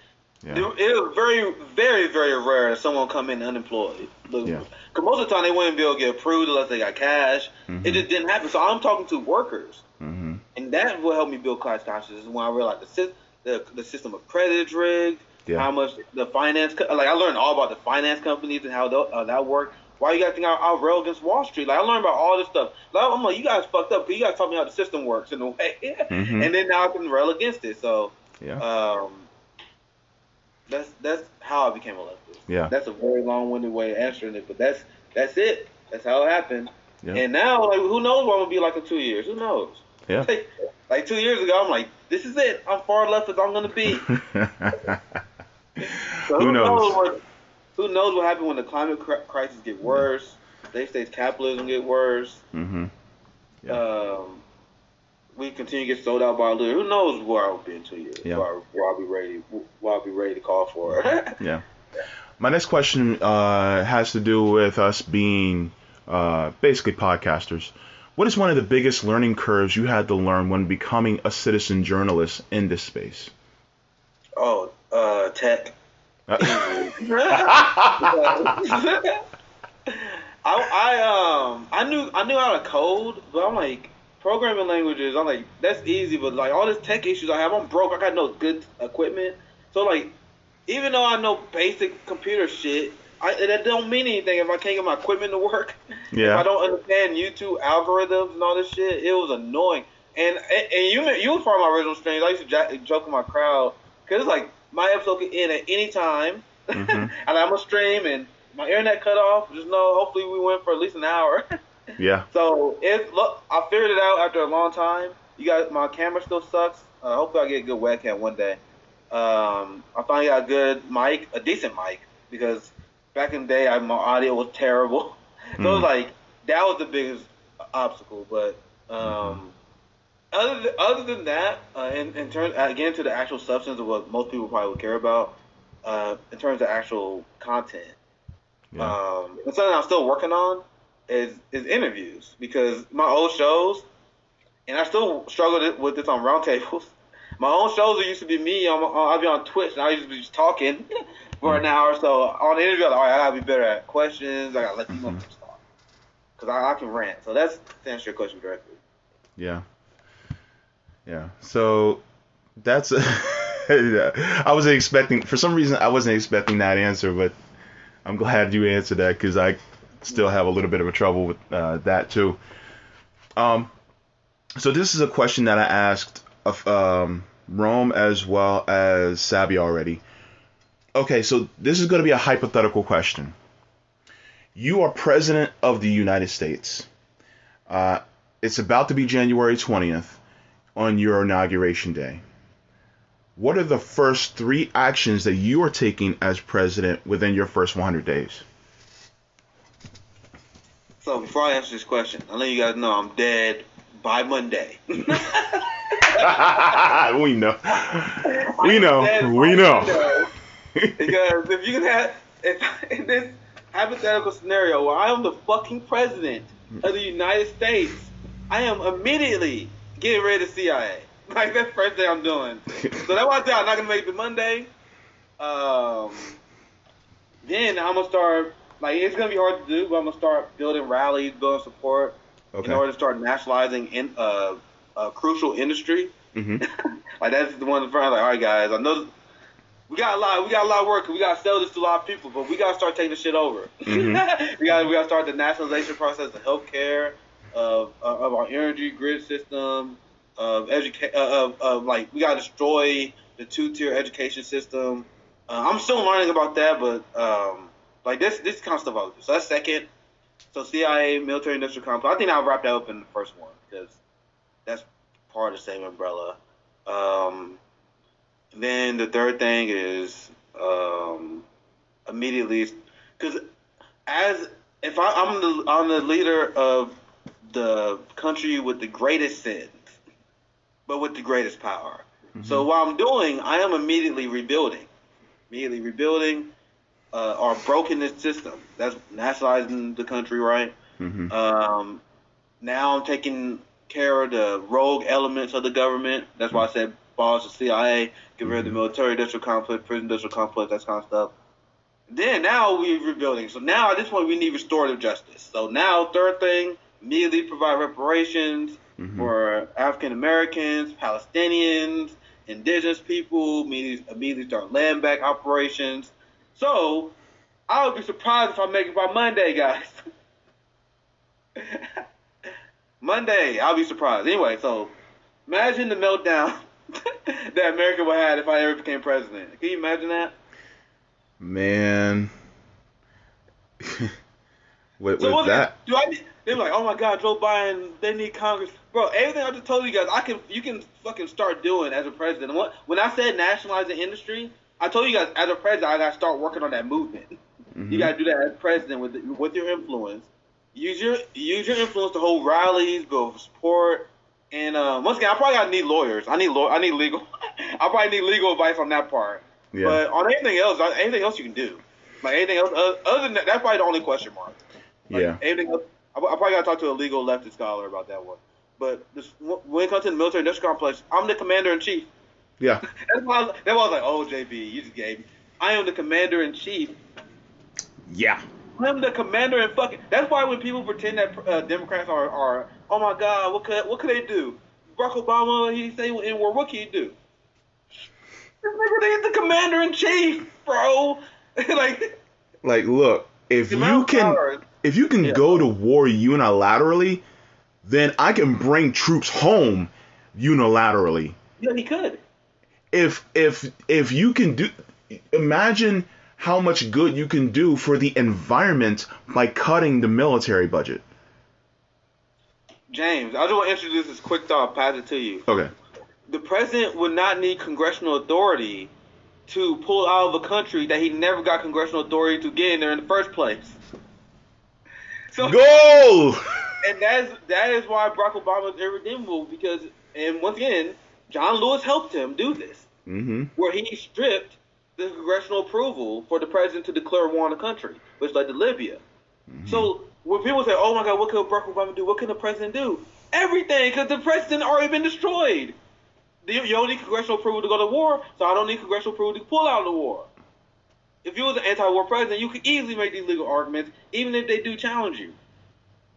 yeah. it, was very, very, very rare that someone come in unemployed. Yeah. Because most of the time they wouldn't be able to get approved unless they got cash. Mm-hmm. It just didn't happen. So I'm talking to workers. Mm-hmm. And that will help me build class consciousness when I realized the, the, the system of credit is rigged, yeah. how much the finance, like I learned all about the finance companies and how uh, that worked. Why you guys think I, I rail against Wall Street? Like I learned about all this stuff. Like I'm like, you guys fucked up. But you guys taught me how the system works in a way, mm-hmm. and then now I can rail against it. So, yeah. Um, that's that's how I became a leftist. Yeah. That's a very long-winded way of answering it, but that's that's it. That's how it happened. Yeah. And now, like, who knows what I'm gonna be like in two years? Who knows? Yeah. Like, like two years ago, I'm like, this is it. I'm far left as I'm gonna be. so who, who knows? knows what, who knows what happens when the climate crisis get worse? They states capitalism get worse. Mm-hmm. Yeah. Um, we continue to get sold out by a little. Who knows where I'll be in two years? Yeah. Where, where I'll be ready. Where I'll be ready to call for. yeah. My next question uh, has to do with us being uh, basically podcasters. What is one of the biggest learning curves you had to learn when becoming a citizen journalist in this space? Oh, uh, tech. I, I um I knew I knew how to code, but I'm like programming languages. I'm like that's easy, but like all this tech issues I have, I'm broke. I got no good equipment, so like even though I know basic computer shit, I, that don't mean anything if I can't get my equipment to work. Yeah. If I don't understand YouTube algorithms and all this shit, it was annoying. And and, and you you was part of my original streams. I used to joke with my crowd because it's like my episode can end at any time, mm-hmm. and I'm gonna stream and my internet cut off. Just know, hopefully we went for at least an hour. yeah. So it look, I figured it out after a long time. You guys, my camera still sucks. Uh, hopefully I get a good webcam one day. Um, I finally got a good mic, a decent mic, because back in the day, I, my audio was terrible. so mm. it was like that was the biggest obstacle. But um, mm-hmm. Other than, other than that, uh, in, in terms again to the actual substance of what most people probably would care about, uh, in terms of actual content, yeah. um, and something I'm still working on is is interviews because my old shows, and I still struggle with this on roundtables. my own shows used to be me. I'm, I'll be on Twitch and I used to be just talking for an hour. or So on the interview, I'm like, all right, I gotta be better at questions. I gotta let people mm-hmm. talk because I, I can rant. So that's to answer your question directly. Yeah. Yeah. So that's. I wasn't expecting. For some reason, I wasn't expecting that answer, but I'm glad you answered that because I still have a little bit of a trouble with uh, that too. Um, so this is a question that I asked of um, Rome as well as Sabi already. Okay, so this is going to be a hypothetical question. You are president of the United States. Uh, it's about to be January 20th on your inauguration day. What are the first three actions that you are taking as president within your first 100 days? So before I answer this question, I let you guys know I'm dead by Monday. we know. We know. We know. because if you can have if in this hypothetical scenario where I am the fucking president of the United States, I am immediately getting ready to CIA. Like that's the first thing I'm doing. so that's why I say I'm not gonna make the Monday. Um, then I'm gonna start like it's gonna be hard to do, but I'm gonna start building rallies, building support okay. in order to start nationalizing in uh, a crucial industry. Mm-hmm. like that's the one. in front. Like, all right, guys, I know we got a lot. We got a lot of work. We got to sell this to a lot of people, but we got to start taking the shit over. Mm-hmm. we got we got to start the nationalization process of healthcare, of of our energy grid system, of education, uh, of, of like we got to destroy the two tier education system. Uh, I'm still learning about that, but um, like this this kind of stuff I'll. So that's second. So CIA, military industrial complex. I think I'll wrap that up in the first one because that's part of the same umbrella. Um, then the third thing is um, immediately because as if I, am the I'm the leader of the country with the greatest sins, but with the greatest power. Mm-hmm. So what I'm doing, I am immediately rebuilding, immediately rebuilding uh, our brokenness system. That's nationalizing the country, right? Mm-hmm. Um, now I'm taking care of the rogue elements of the government. That's why I said abolish the CIA, get rid of the mm-hmm. military industrial complex, prison industrial complex, that kind of stuff. Then now we're rebuilding. So now at this point we need restorative justice. So now third thing, immediately provide reparations mm-hmm. for African Americans, Palestinians, indigenous people, immediately, immediately start land back operations. So I would be surprised if I make it by Monday, guys. Monday, I'll be surprised. Anyway, so imagine the meltdown that America would have if I ever became president. Can you imagine that? Man. with, so with that, do I? They're like, oh my God, Joe Biden. They need Congress, bro. Everything I just told you guys, I can, you can fucking start doing as a president. What, when I said nationalize the industry, I told you guys as a president, I got to start working on that movement. Mm-hmm. You got to do that as president with with your influence. Use your use your influence to hold rallies, build support, and uh, once again, I probably gotta need lawyers. I need law. I need legal. I probably need legal advice on that part. Yeah. But on anything else, anything else you can do, like anything else other than that, that's probably the only question mark. Like, yeah. Anything else, I, I probably gotta talk to a legal leftist scholar about that one. But this, when it comes to the military industrial complex, I'm the commander in chief. Yeah. that's why. I was, that's why I was like, oh JB, you just gave me. I am the commander in chief. Yeah. I'm the commander in fucking. That's why when people pretend that uh, Democrats are, are, oh my God, what could what could they do? Barack Obama, he say in war, what can he do? This nigga, the commander in chief, bro. like, like, look, if you can, powers. If you can yeah. go to war unilaterally, then I can bring troops home unilaterally. Yeah, he could. If if if you can do, imagine how much good you can do for the environment by cutting the military budget. James, I just want to introduce this quick thought, pass it to you. Okay. The president would not need congressional authority to pull out of a country that he never got congressional authority to get in there in the first place. So Go! And that's that is why Barack Obama is irredeemable because and once again, John Lewis helped him do this. Mm-hmm. Where he stripped the congressional approval for the president to declare war on the country, which led to Libya. Mm-hmm. So when people say, "Oh my God, what can Barack Obama do? What can the president do?" Everything, because the president already been destroyed. you don't need congressional approval to go to war, so I don't need congressional approval to pull out of the war. If you was an anti-war president, you could easily make these legal arguments, even if they do challenge you.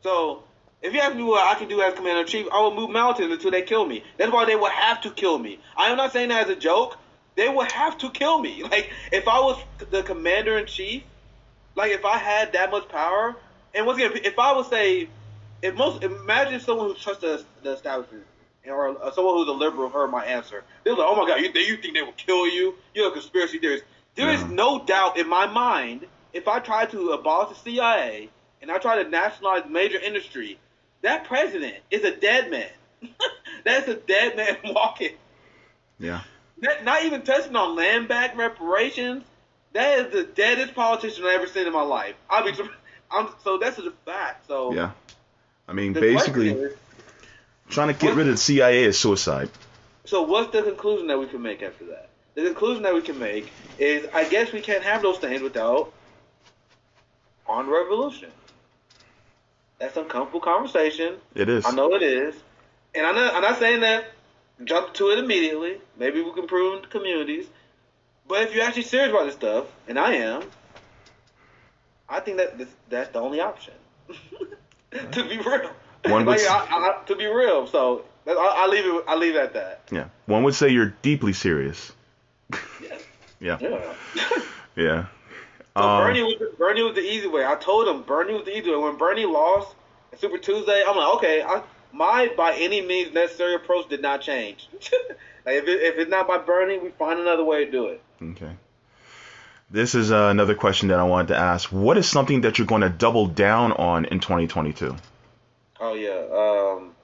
So, if you ask me what I can do as commander in chief, I will move mountains until they kill me. That's why they will have to kill me. I am not saying that as a joke. They will have to kill me. Like, if I was the commander in chief, like if I had that much power, and once again, if I would say, if most imagine someone who trusts the, the establishment or someone who's a liberal heard my answer, they're like, "Oh my God, you, you think they will kill you? You're a conspiracy theorist." There is no doubt in my mind if I try to abolish the CIA and I try to nationalize major industry, that president is a dead man. That's a dead man walking. Yeah. That, not even touching on land back reparations. That is the deadest politician I've ever seen in my life. I mean, I'm, so that's a fact. So yeah, I mean, basically, is, trying to get rid of the CIA is suicide. So what's the conclusion that we can make after that? The conclusion that we can make is, I guess we can't have those things without on revolution. That's uncomfortable conversation. It is. I know it is, and I'm not, I'm not saying that jump to it immediately. Maybe we can prove in communities. But if you're actually serious about this stuff, and I am, I think that this, that's the only option. to be real. One would, I, I, to be real. So I, I leave it. I leave it at that. Yeah. One would say you're deeply serious. Yeah. Yeah. Yeah. So um, Bernie was Bernie was the easy way. I told him Bernie was the easy way. When Bernie lost Super Tuesday, I'm like, okay, I, my by any means necessary approach did not change. like if, it, if it's not by Bernie, we find another way to do it. Okay. This is uh, another question that I wanted to ask. What is something that you're going to double down on in 2022? Oh yeah. Um,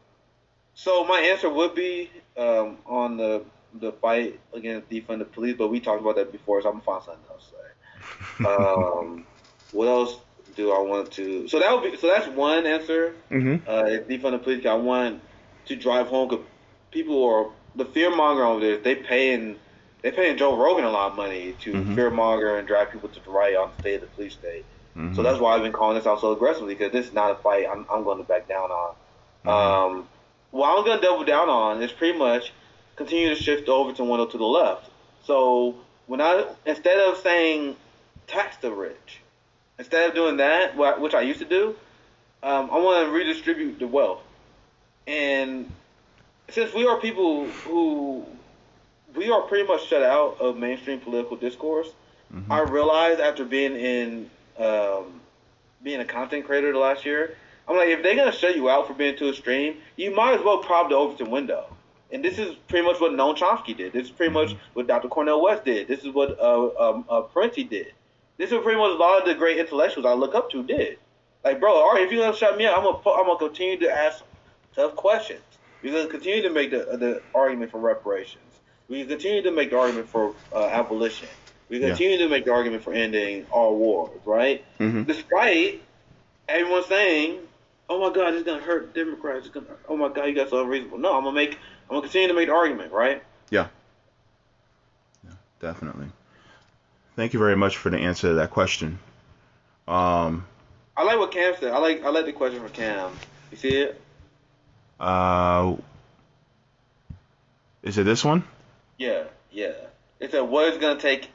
so my answer would be um, on the the fight against defund the police, but we talked about that before, so I'm gonna find something else um, what else do I want to? So that would be so that's one answer. Mm-hmm. Uh, defund the police. I want to drive home because people are the fear monger over there. They paying they paying Joe Rogan a lot of money to mm-hmm. fear monger and drive people to the right on the state of the police state. Mm-hmm. So that's why I've been calling this out so aggressively because this is not a fight I'm, I'm going to back down on. Mm-hmm. Um, what I'm going to double down on is pretty much continue to shift Overton window to the left. So when I instead of saying tax the rich, instead of doing that, which I used to do, um, I want to redistribute the wealth. And since we are people who we are pretty much shut out of mainstream political discourse, mm-hmm. I realized after being in um, being a content creator the last year, I'm like, if they're gonna shut you out for being too extreme, you might as well prop the Overton window. And this is pretty much what Noam Chomsky did. This is pretty much mm-hmm. what Dr. Cornel West did. This is what uh, um, uh, Parenti did. This is pretty much a lot of the great intellectuals I look up to did. Like, bro, all right, if you're gonna shut me out, I'm gonna I'm gonna continue to ask tough questions. We're gonna continue to make the the argument for reparations. We continue to make the argument for uh, abolition. We continue yeah. to make the argument for ending all wars, right? Mm-hmm. Despite everyone saying, "Oh my God, it's gonna hurt Democrats." It's gonna, oh my God, you guys are unreasonable. No, I'm gonna make, I'm gonna continue to make the argument, right? Yeah. Yeah, definitely. Thank you very much for the answer to that question. Um, I like what Cam said. I like, I like the question for Cam. You see it? Uh, is it this one? Yeah, yeah. It said, "What is gonna take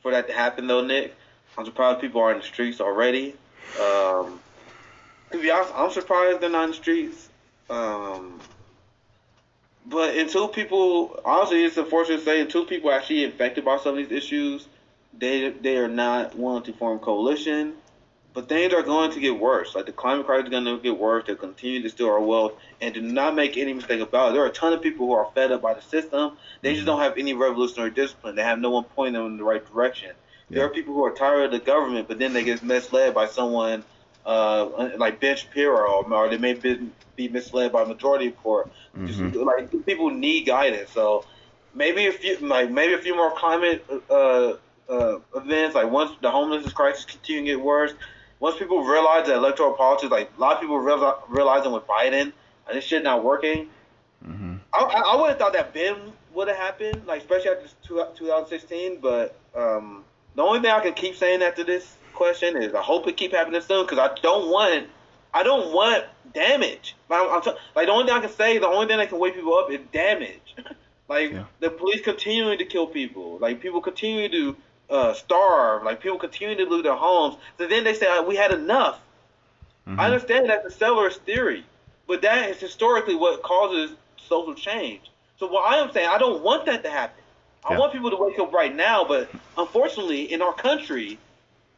for that to happen, though, Nick. I'm surprised people are in the streets already. Um, to be honest, I'm surprised they're not in the streets. Um, but until people, honestly, it's unfortunate to say, until people are actually infected by some of these issues, they they are not willing to form coalition. But things are going to get worse. Like the climate crisis is going to get worse. They'll continue to steal our wealth. And do not make any mistake about it. There are a ton of people who are fed up by the system. They just don't have any revolutionary discipline. They have no one pointing them in the right direction. Yeah. There are people who are tired of the government, but then they get misled by someone uh, like Ben Shapiro, or they may be, be misled by majority report. Mm-hmm. Just, like people need guidance. So maybe a few, like maybe a few more climate uh, uh, events. Like once the homelessness crisis continue to get worse, once people realize that electoral politics, like a lot of people realize, realizing with Biden, and this shit not working. Mm-hmm. I, I would have thought that Ben would have happened, like especially after 2016. But um, the only thing I can keep saying after this question is I hope it keep happening soon because I don't want I don't want damage. Like, I'm, t- like the only thing I can say, the only thing that can wake people up is damage. Like yeah. the police continuing to kill people. Like people continue to uh, starve. Like people continue to lose their homes. So then they say we had enough. Mm-hmm. I understand that's the accelerationist theory, but that is historically what causes social change. So what I am saying, I don't want that to happen. I yeah. want people to wake up right now, but unfortunately, in our country,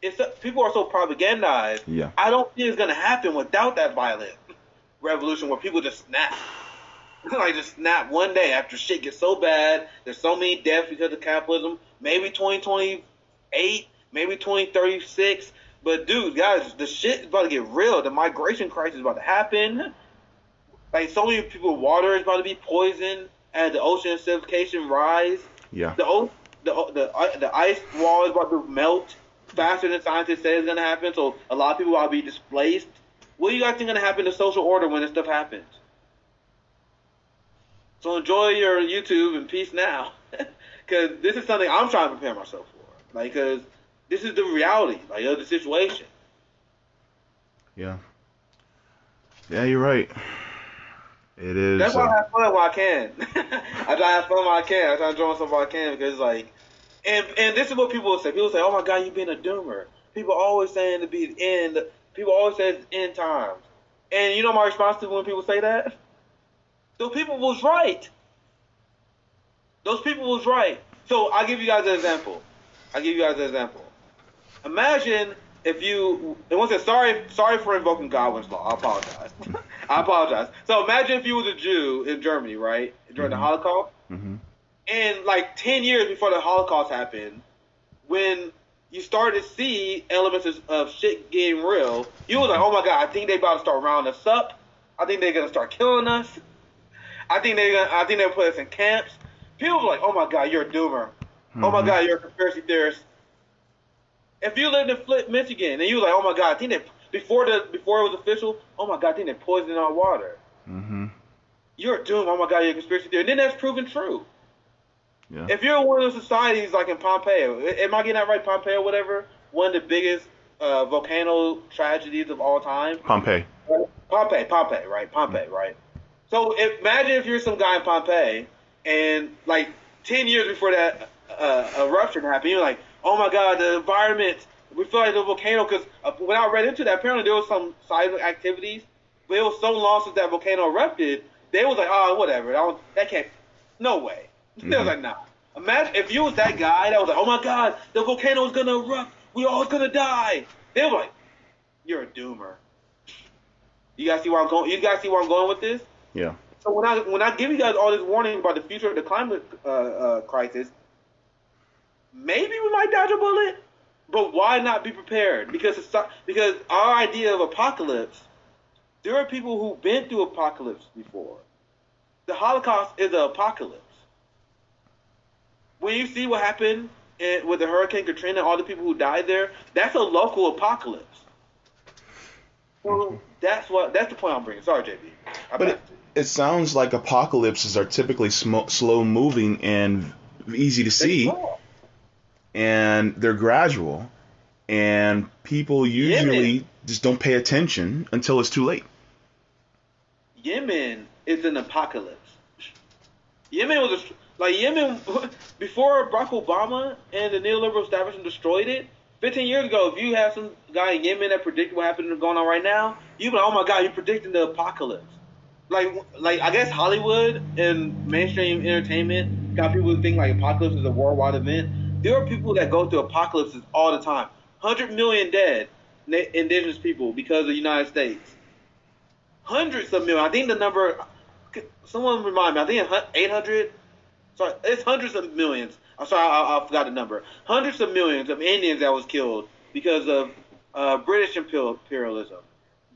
it's people are so propagandized. Yeah. I don't think it's gonna happen without that violent revolution where people just snap. like just snap one day after shit gets so bad. There's so many deaths because of capitalism. Maybe 2028, maybe 2036. But dude, guys, the shit is about to get real. The migration crisis is about to happen. Like so many people, water is about to be poisoned as the ocean acidification rise. Yeah. The the the the ice wall is about to melt faster than scientists say it's gonna happen. So a lot of people will be displaced. What do you guys think gonna happen to social order when this stuff happens? So enjoy your YouTube and peace now, because this is something I'm trying to prepare myself for. Like, because this is the reality, like of the situation. Yeah. Yeah, you're right. It is. That's why uh, I have fun while I can. I try to have fun while I can. I try to join something while I can because like, and and this is what people will say. People say, "Oh my God, you've been a doomer." People always saying to be the end. People always say it's end times. And you know my response to when people say that? Those people was right. Those people was right. So I'll give you guys an example. I'll give you guys an example. Imagine if you and once again, sorry sorry for invoking Godwin's law. I apologize. I apologize. So imagine if you was a Jew in Germany, right? During mm-hmm. the Holocaust. Mm-hmm. And like ten years before the Holocaust happened, when you started to see elements of, of shit getting real, you was like, Oh my god, I think they about to start rounding us up. I think they're gonna start killing us. I think they're gonna, I think they'll put us in camps. People were like, oh my god, you're a doomer. Mm-hmm. Oh my mm-hmm. god, you're a conspiracy theorist. If you lived in Flint, Michigan, and you were like, oh my god, I think they before the before it was official, oh my god, I think they poisoned our water. Mm-hmm. You're a doomer. Oh my god, you're a conspiracy theorist. And then that's proven true. Yeah. If you're in one of those societies like in Pompeii, am I getting that right? Pompeii or whatever, one of the biggest uh, volcano tragedies of all time. Pompeii. Pompeii, Pompeii, right? Pompeii, right? So imagine if you're some guy in Pompeii, and like ten years before that uh, eruption happened, you're like, oh my god, the environment. We feel like the volcano because uh, when I read into that, apparently there was some seismic activities, but it was so long since that volcano erupted. They was like, oh, whatever. That, was, that can't. No way. Mm-hmm. They was like, nah. Imagine if you was that guy that was like, oh my god, the volcano is gonna erupt. We all gonna die. They were like, you're a doomer. You guys see where I'm going? You guys see where I'm going with this? Yeah. So when I when I give you guys all this warning about the future of the climate uh, uh, crisis, maybe we might dodge a bullet, but why not be prepared? Because it's, because our idea of apocalypse, there are people who've been through apocalypse before. The Holocaust is an apocalypse. When you see what happened in, with the Hurricane Katrina, all the people who died there, that's a local apocalypse. Well, that's what that's the point I'm bringing. Sorry, JB. I but it, it sounds like apocalypses are typically sm- slow moving and easy to see, and they're gradual, and people usually Yemen. just don't pay attention until it's too late. Yemen is an apocalypse. Yemen was a, like Yemen before Barack Obama and the neoliberal establishment destroyed it. 15 years ago, if you had some guy in Yemen that predicted what happened going on right now, you'd be like, oh my God, you're predicting the apocalypse like like I guess Hollywood and mainstream entertainment got people to think like apocalypse is a worldwide event. There are people that go through apocalypses all the time. Hundred million dead indigenous people because of the United States. Hundreds of million. I think the number. Someone remind me. I think eight hundred. Sorry, it's hundreds of millions. I'm sorry, I, I, forgot the number. Hundreds of millions of Indians that was killed because of uh, British imperialism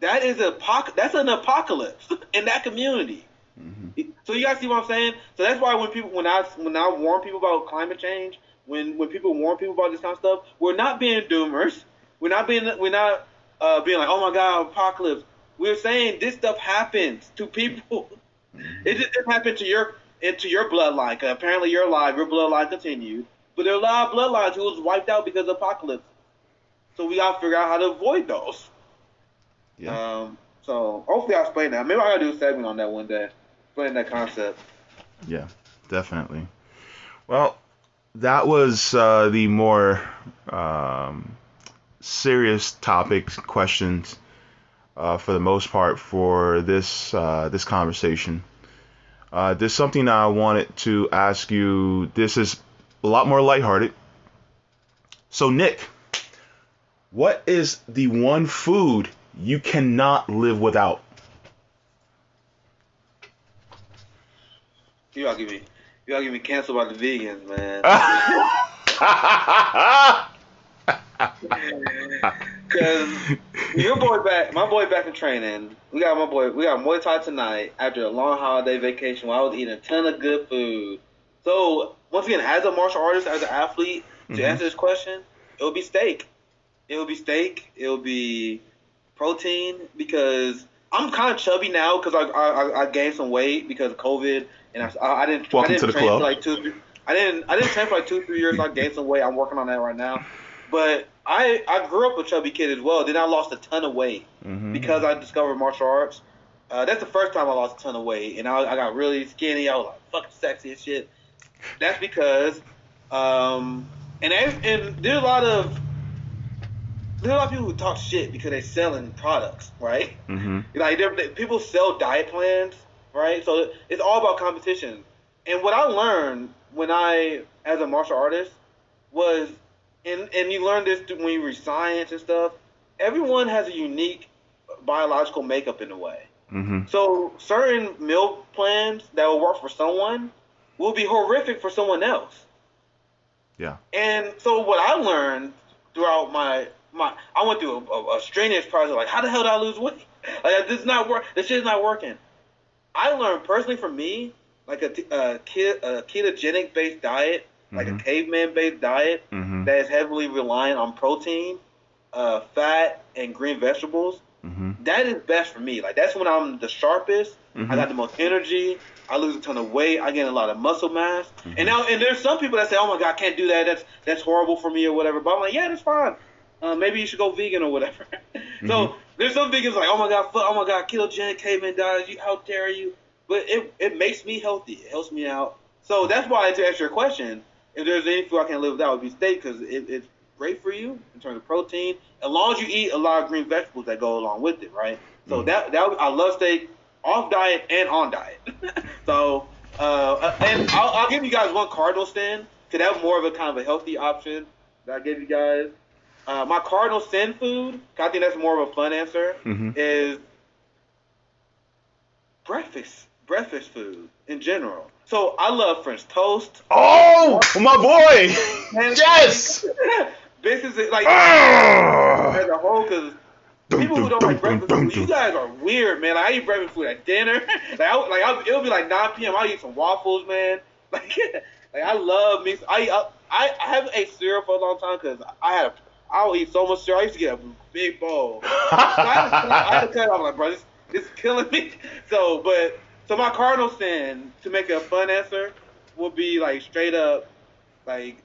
that is a that's an apocalypse in that community. Mm-hmm. So you guys see what I'm saying? So that's why when people when I when I warn people about climate change, when when people warn people about this kind of stuff, we're not being doomers. We're not being we're not uh, being like, oh my god, apocalypse. We're saying this stuff happens to people. Mm-hmm. It just didn't happen to your into your bloodline. Cause apparently you're alive, your bloodline continued, but there are a lot of bloodlines who was wiped out because of apocalypse. So we gotta figure out how to avoid those. Yeah. Um, so hopefully I'll explain that. Maybe I gotta do a segment on that one day, explain that concept. Yeah. definitely. Well, that was uh, the more um, serious topics, questions, uh, for the most part, for this uh, this conversation. Uh, there's something I wanted to ask you. This is a lot more lighthearted. So, Nick, what is the one food you cannot live without? You gotta give me, you gotta give me canceled by the vegans, man. Cause your boy back, my boy back in training. We got my boy, we got Muay Thai tonight after a long holiday vacation. Where I was eating a ton of good food. So once again, as a martial artist, as an athlete, to mm-hmm. answer this question, it would be steak. It would be steak. It would be protein because I'm kind of chubby now because I, I I gained some weight because of COVID and I, I didn't Welcome I didn't to the train club. for like two I didn't I didn't train for like two three years. I gained some weight. I'm working on that right now. But I I grew up a chubby kid as well. Then I lost a ton of weight mm-hmm. because I discovered martial arts. Uh, that's the first time I lost a ton of weight, and I, I got really skinny. I was like fucking sexy and shit. That's because, um, and and there's a lot of there's a lot of people who talk shit because they're selling products, right? Mm-hmm. Like people sell diet plans, right? So it's all about competition. And what I learned when I, as a martial artist, was and and you learn this when you read science and stuff. Everyone has a unique biological makeup in a way. Mm-hmm. So certain meal plans that will work for someone will be horrific for someone else. Yeah. And so what I learned throughout my my I went through a, a, a strenuous process like how the hell did I lose weight? Like this is not work. This shit is not working. I learned personally for me like a, a, a ketogenic based diet like mm-hmm. a caveman based diet mm-hmm. that is heavily reliant on protein, uh, fat, and green vegetables, mm-hmm. that is best for me. Like that's when I'm the sharpest. I mm-hmm. got the most energy. I lose a ton of weight. I gain a lot of muscle mass. And mm-hmm. now, and there's some people that say, "Oh my God, I can't do that. That's that's horrible for me or whatever." But I'm like, "Yeah, that's fine. Uh, maybe you should go vegan or whatever." so mm-hmm. there's some vegans like, "Oh my God, oh my God, ketogenic caveman diet. You, how dare you?" But it it makes me healthy. It helps me out. So that's why to answer your question, if there's any food I can live without, it would be steak because it, it's great for you in terms of protein, as long as you eat a lot of green vegetables that go along with it, right? So mm. that that I love steak off diet and on diet. so uh, and I'll, I'll, give you guys one cardinal sin because that's more of a kind of a healthy option that I gave you guys. Uh, my cardinal sin food, I think that's more of a fun answer, mm-hmm. is breakfast breakfast food in general. So I love French toast. Oh, my boy! yes. this is like as a whole because people who don't like breakfast food, you guys are weird, man. Like, I eat breakfast food at dinner. like, I, like I, it'll be like 9 p.m. I eat some waffles, man. Like, like I love me. I, I I haven't ate cereal for a long time because I have I'll eat so much cereal. I used to get a big bowl. so I, had to, I had to cut it off. Like, bro, this, this is killing me. So, but so my cardinal sin, to make a fun answer, would be like straight up, like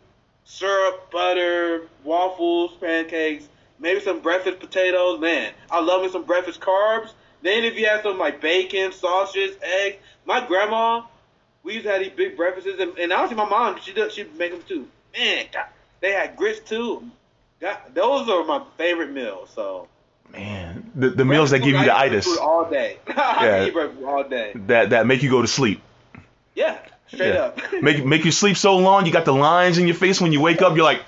syrup, butter, waffles, pancakes, maybe some breakfast potatoes. Man, I love me some breakfast carbs. Then if you have some like bacon, sausages, eggs. My grandma, we used to have these big breakfasts, and, and honestly, my mom she does she make them too. Man, God, they had grits too. God, those are my favorite meals. So Man, the, the meals that give you the itis. All day. yeah. all day. That that make you go to sleep. Yeah, straight yeah. up. make make you sleep so long, you got the lines in your face when you wake up. You're like,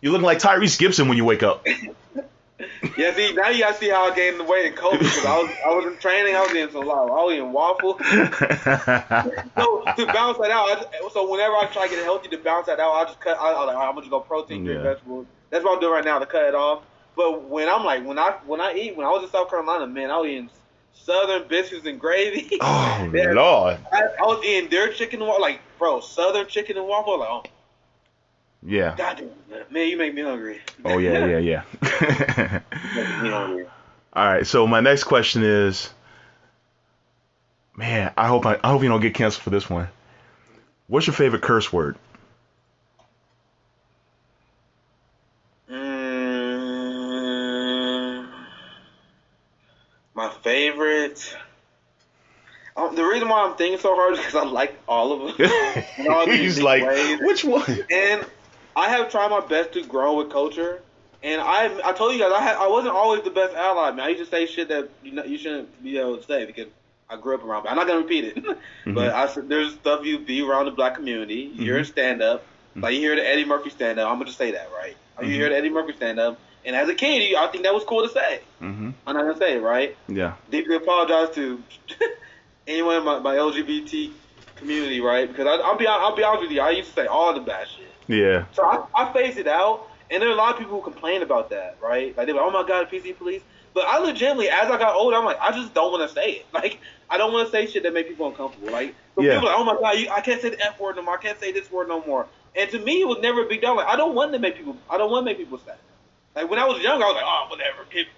you're looking like Tyrese Gibson when you wake up. yeah, see, now you gotta see how I gained the weight in COVID because I was I was in training, I was eating some lot. I was eating waffle. so to balance that out, I, so whenever I try to get healthy to balance that out, I just cut. I, I like, I'm gonna just go protein, yeah. vegetables. That's what I'm doing right now to cut it off. But when I'm like when I when I eat when I was in South Carolina, man, I was eating Southern biscuits and gravy. Oh lord! I, I, was eating their chicken and waffle, like bro, Southern chicken and waffle. Like, oh. Yeah. God man, you make me hungry. Oh yeah, yeah, yeah. hungry. All right, so my next question is, man, I hope I, I hope you don't get canceled for this one. What's your favorite curse word? Favorite. Um, the reason why I'm thinking so hard is because I like all of them. He's like, ways. which one? And I have tried my best to grow with culture. And I, I told you guys, I had, I wasn't always the best ally. Man, I used to say shit that you know, you shouldn't be able to say because I grew up around. But I'm not gonna repeat it. mm-hmm. But I said there's stuff you be around the black community. Mm-hmm. You're in stand up. Mm-hmm. Like you hear the Eddie Murphy stand up. I'm gonna just say that, right? You hear the Eddie Murphy stand up. And as a kid, I think that was cool to say. Mm-hmm. I'm not gonna say it, right? Yeah. Deeply apologize to anyone in my, my LGBT community, right? Because I, will be I'll be honest with you, I used to say all the bad shit. Yeah. So I, I phase it out, and there are a lot of people who complain about that, right? Like they're like, oh my god, PC police. But I legitimately, as I got older, I'm like, I just don't want to say it. Like, I don't want to say shit that make people uncomfortable. Like, so yeah. people are like, oh my god, you, I can't say the F word no more. I can't say this word no more. And to me, it was never a big deal. Like, I don't want to make people. I don't want to make people sad. Like when I was younger, I was like, oh, whatever. People.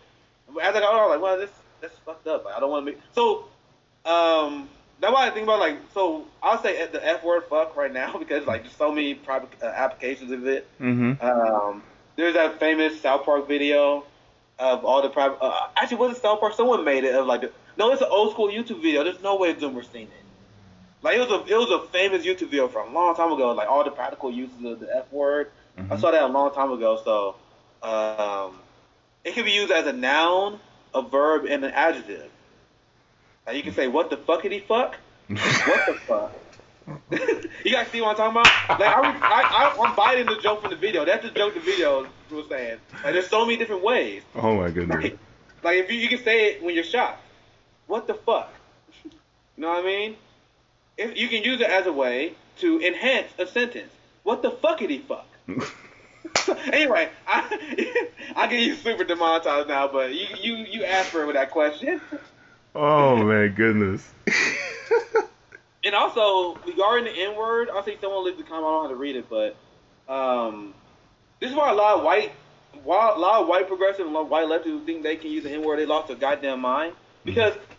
As I got older, I was like, well, this that's fucked up. Like, I don't want to make. So, um, that's why I think about like. So I'll say the F word fuck right now because like there's so many private uh, applications of it. Mm-hmm. Um, there's that famous South Park video of all the private. Uh, actually, was it South Park? Someone made it of like. The, no, it's an old school YouTube video. There's no way Zoomer's seen it. Like it was a it was a famous YouTube video from a long time ago. Like all the practical uses of the F word. Mm-hmm. I saw that a long time ago. So um, it can be used as a noun, a verb, and an adjective. Now you can say, "What the fuck did he fuck?" what the fuck? you guys see what I'm talking about? Like I, I, am biting the joke from the video. That's the joke the video was saying. Like there's so many different ways. Oh my goodness. Like, like if you, you can say it when you're shocked. What the fuck? You know what I mean? If you can use it as a way to enhance a sentence. What the fuck did he fuck? anyway, I I get you super demonetized now, but you you you asked for it with that question. Oh my goodness. and also regarding the N word, I think someone left the comment. I don't know how to read it, but um, this is why a lot of white, why a lot of white progressive and white leftists think they can use the N word, they lost their goddamn mind. Because mm-hmm.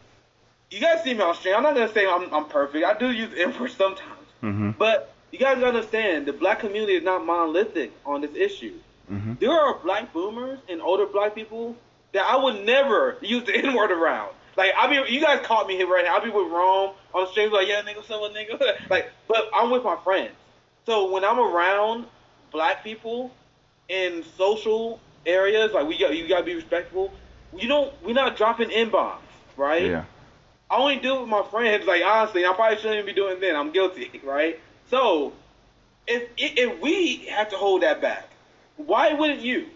you guys see me on stream. I'm not gonna say I'm I'm perfect. I do use N word sometimes, mm-hmm. but you guys understand the black community is not monolithic on this issue. Mm-hmm. There are black boomers and older black people that I would never use the N word around. Like I be, you guys caught me here right now. I'll be with Rome on the stream, like yeah, nigga, someone nigga. like, but I'm with my friends. So when I'm around black people in social areas, like we got, you gotta be respectful. You don't, we're not dropping n bombs, right? Yeah. I only do it with my friends. Like honestly, I probably shouldn't even be doing it then. I'm guilty, right? So if if we have to hold that back, why wouldn't you?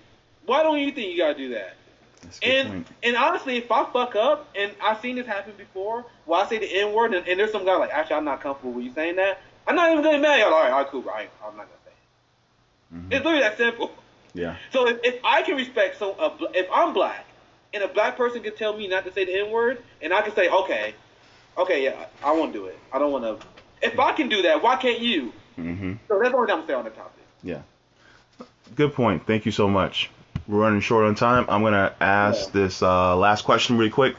Why don't you think you gotta do that? And point. and honestly, if I fuck up, and I've seen this happen before, where I say the N word, and, and, there's some guy like, actually, I'm not comfortable with you saying that. I'm not even gonna mad. At y'all. All right, all right, cool, right? I'm not gonna say it. Mm-hmm. It's literally that simple. Yeah. So if, if I can respect so uh, if I'm black and a black person can tell me not to say the N word, and I can say, okay, okay, yeah, I won't do it. I don't want to. If I can do that, why can't you? Mm-hmm. So that's what I'm saying on the topic. Yeah. Good point. Thank you so much. We're running short on time. I'm gonna ask yeah. this uh, last question really quick.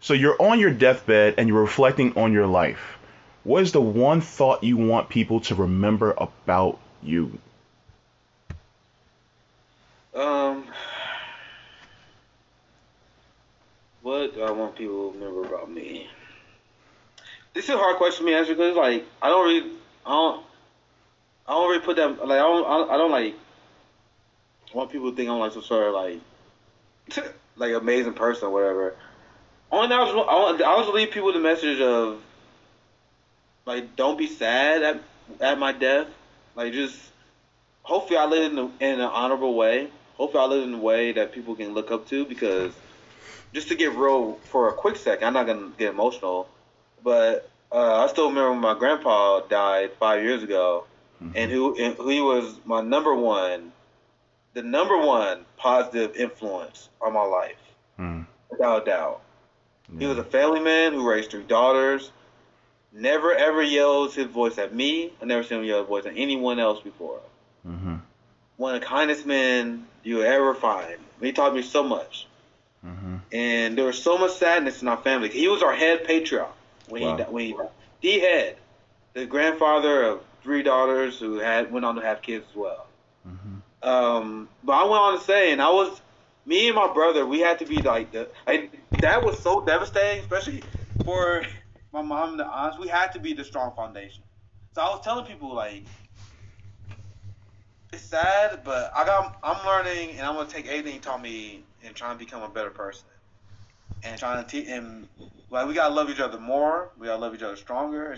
So you're on your deathbed and you're reflecting on your life. What is the one thought you want people to remember about you? Um, what do I want people to remember about me? This is a hard question for me to answer because like I don't really, I don't, I don't really put that like I don't, I don't like want people to think I'm like some sort of like like amazing person or whatever. Only I was I was leave people the message of like don't be sad at at my death. Like just hopefully I live in, a, in an honorable way. Hopefully I live in a way that people can look up to because just to get real for a quick second, I'm not gonna get emotional, but uh, I still remember when my grandpa died five years ago, mm-hmm. and who and he was my number one the number one positive influence on my life, mm. without a doubt. Yeah. He was a family man who raised three daughters. Never ever yells his voice at me. I never seen him yell his voice at anyone else before. Mm-hmm. One of the kindest men you ever find. He taught me so much. Mm-hmm. And there was so much sadness in our family. He was our head patriarch way wow. D Head, the grandfather of three daughters who had went on to have kids as well. Mm-hmm. Um, but I went on to say, and I was me and my brother, we had to be like the like that was so devastating, especially for my mom and the aunts. We had to be the strong foundation. So I was telling people like it's sad, but I got I'm learning, and I'm gonna take everything you taught me and try and become a better person and trying to teach and like we gotta love each other more. We gotta love each other stronger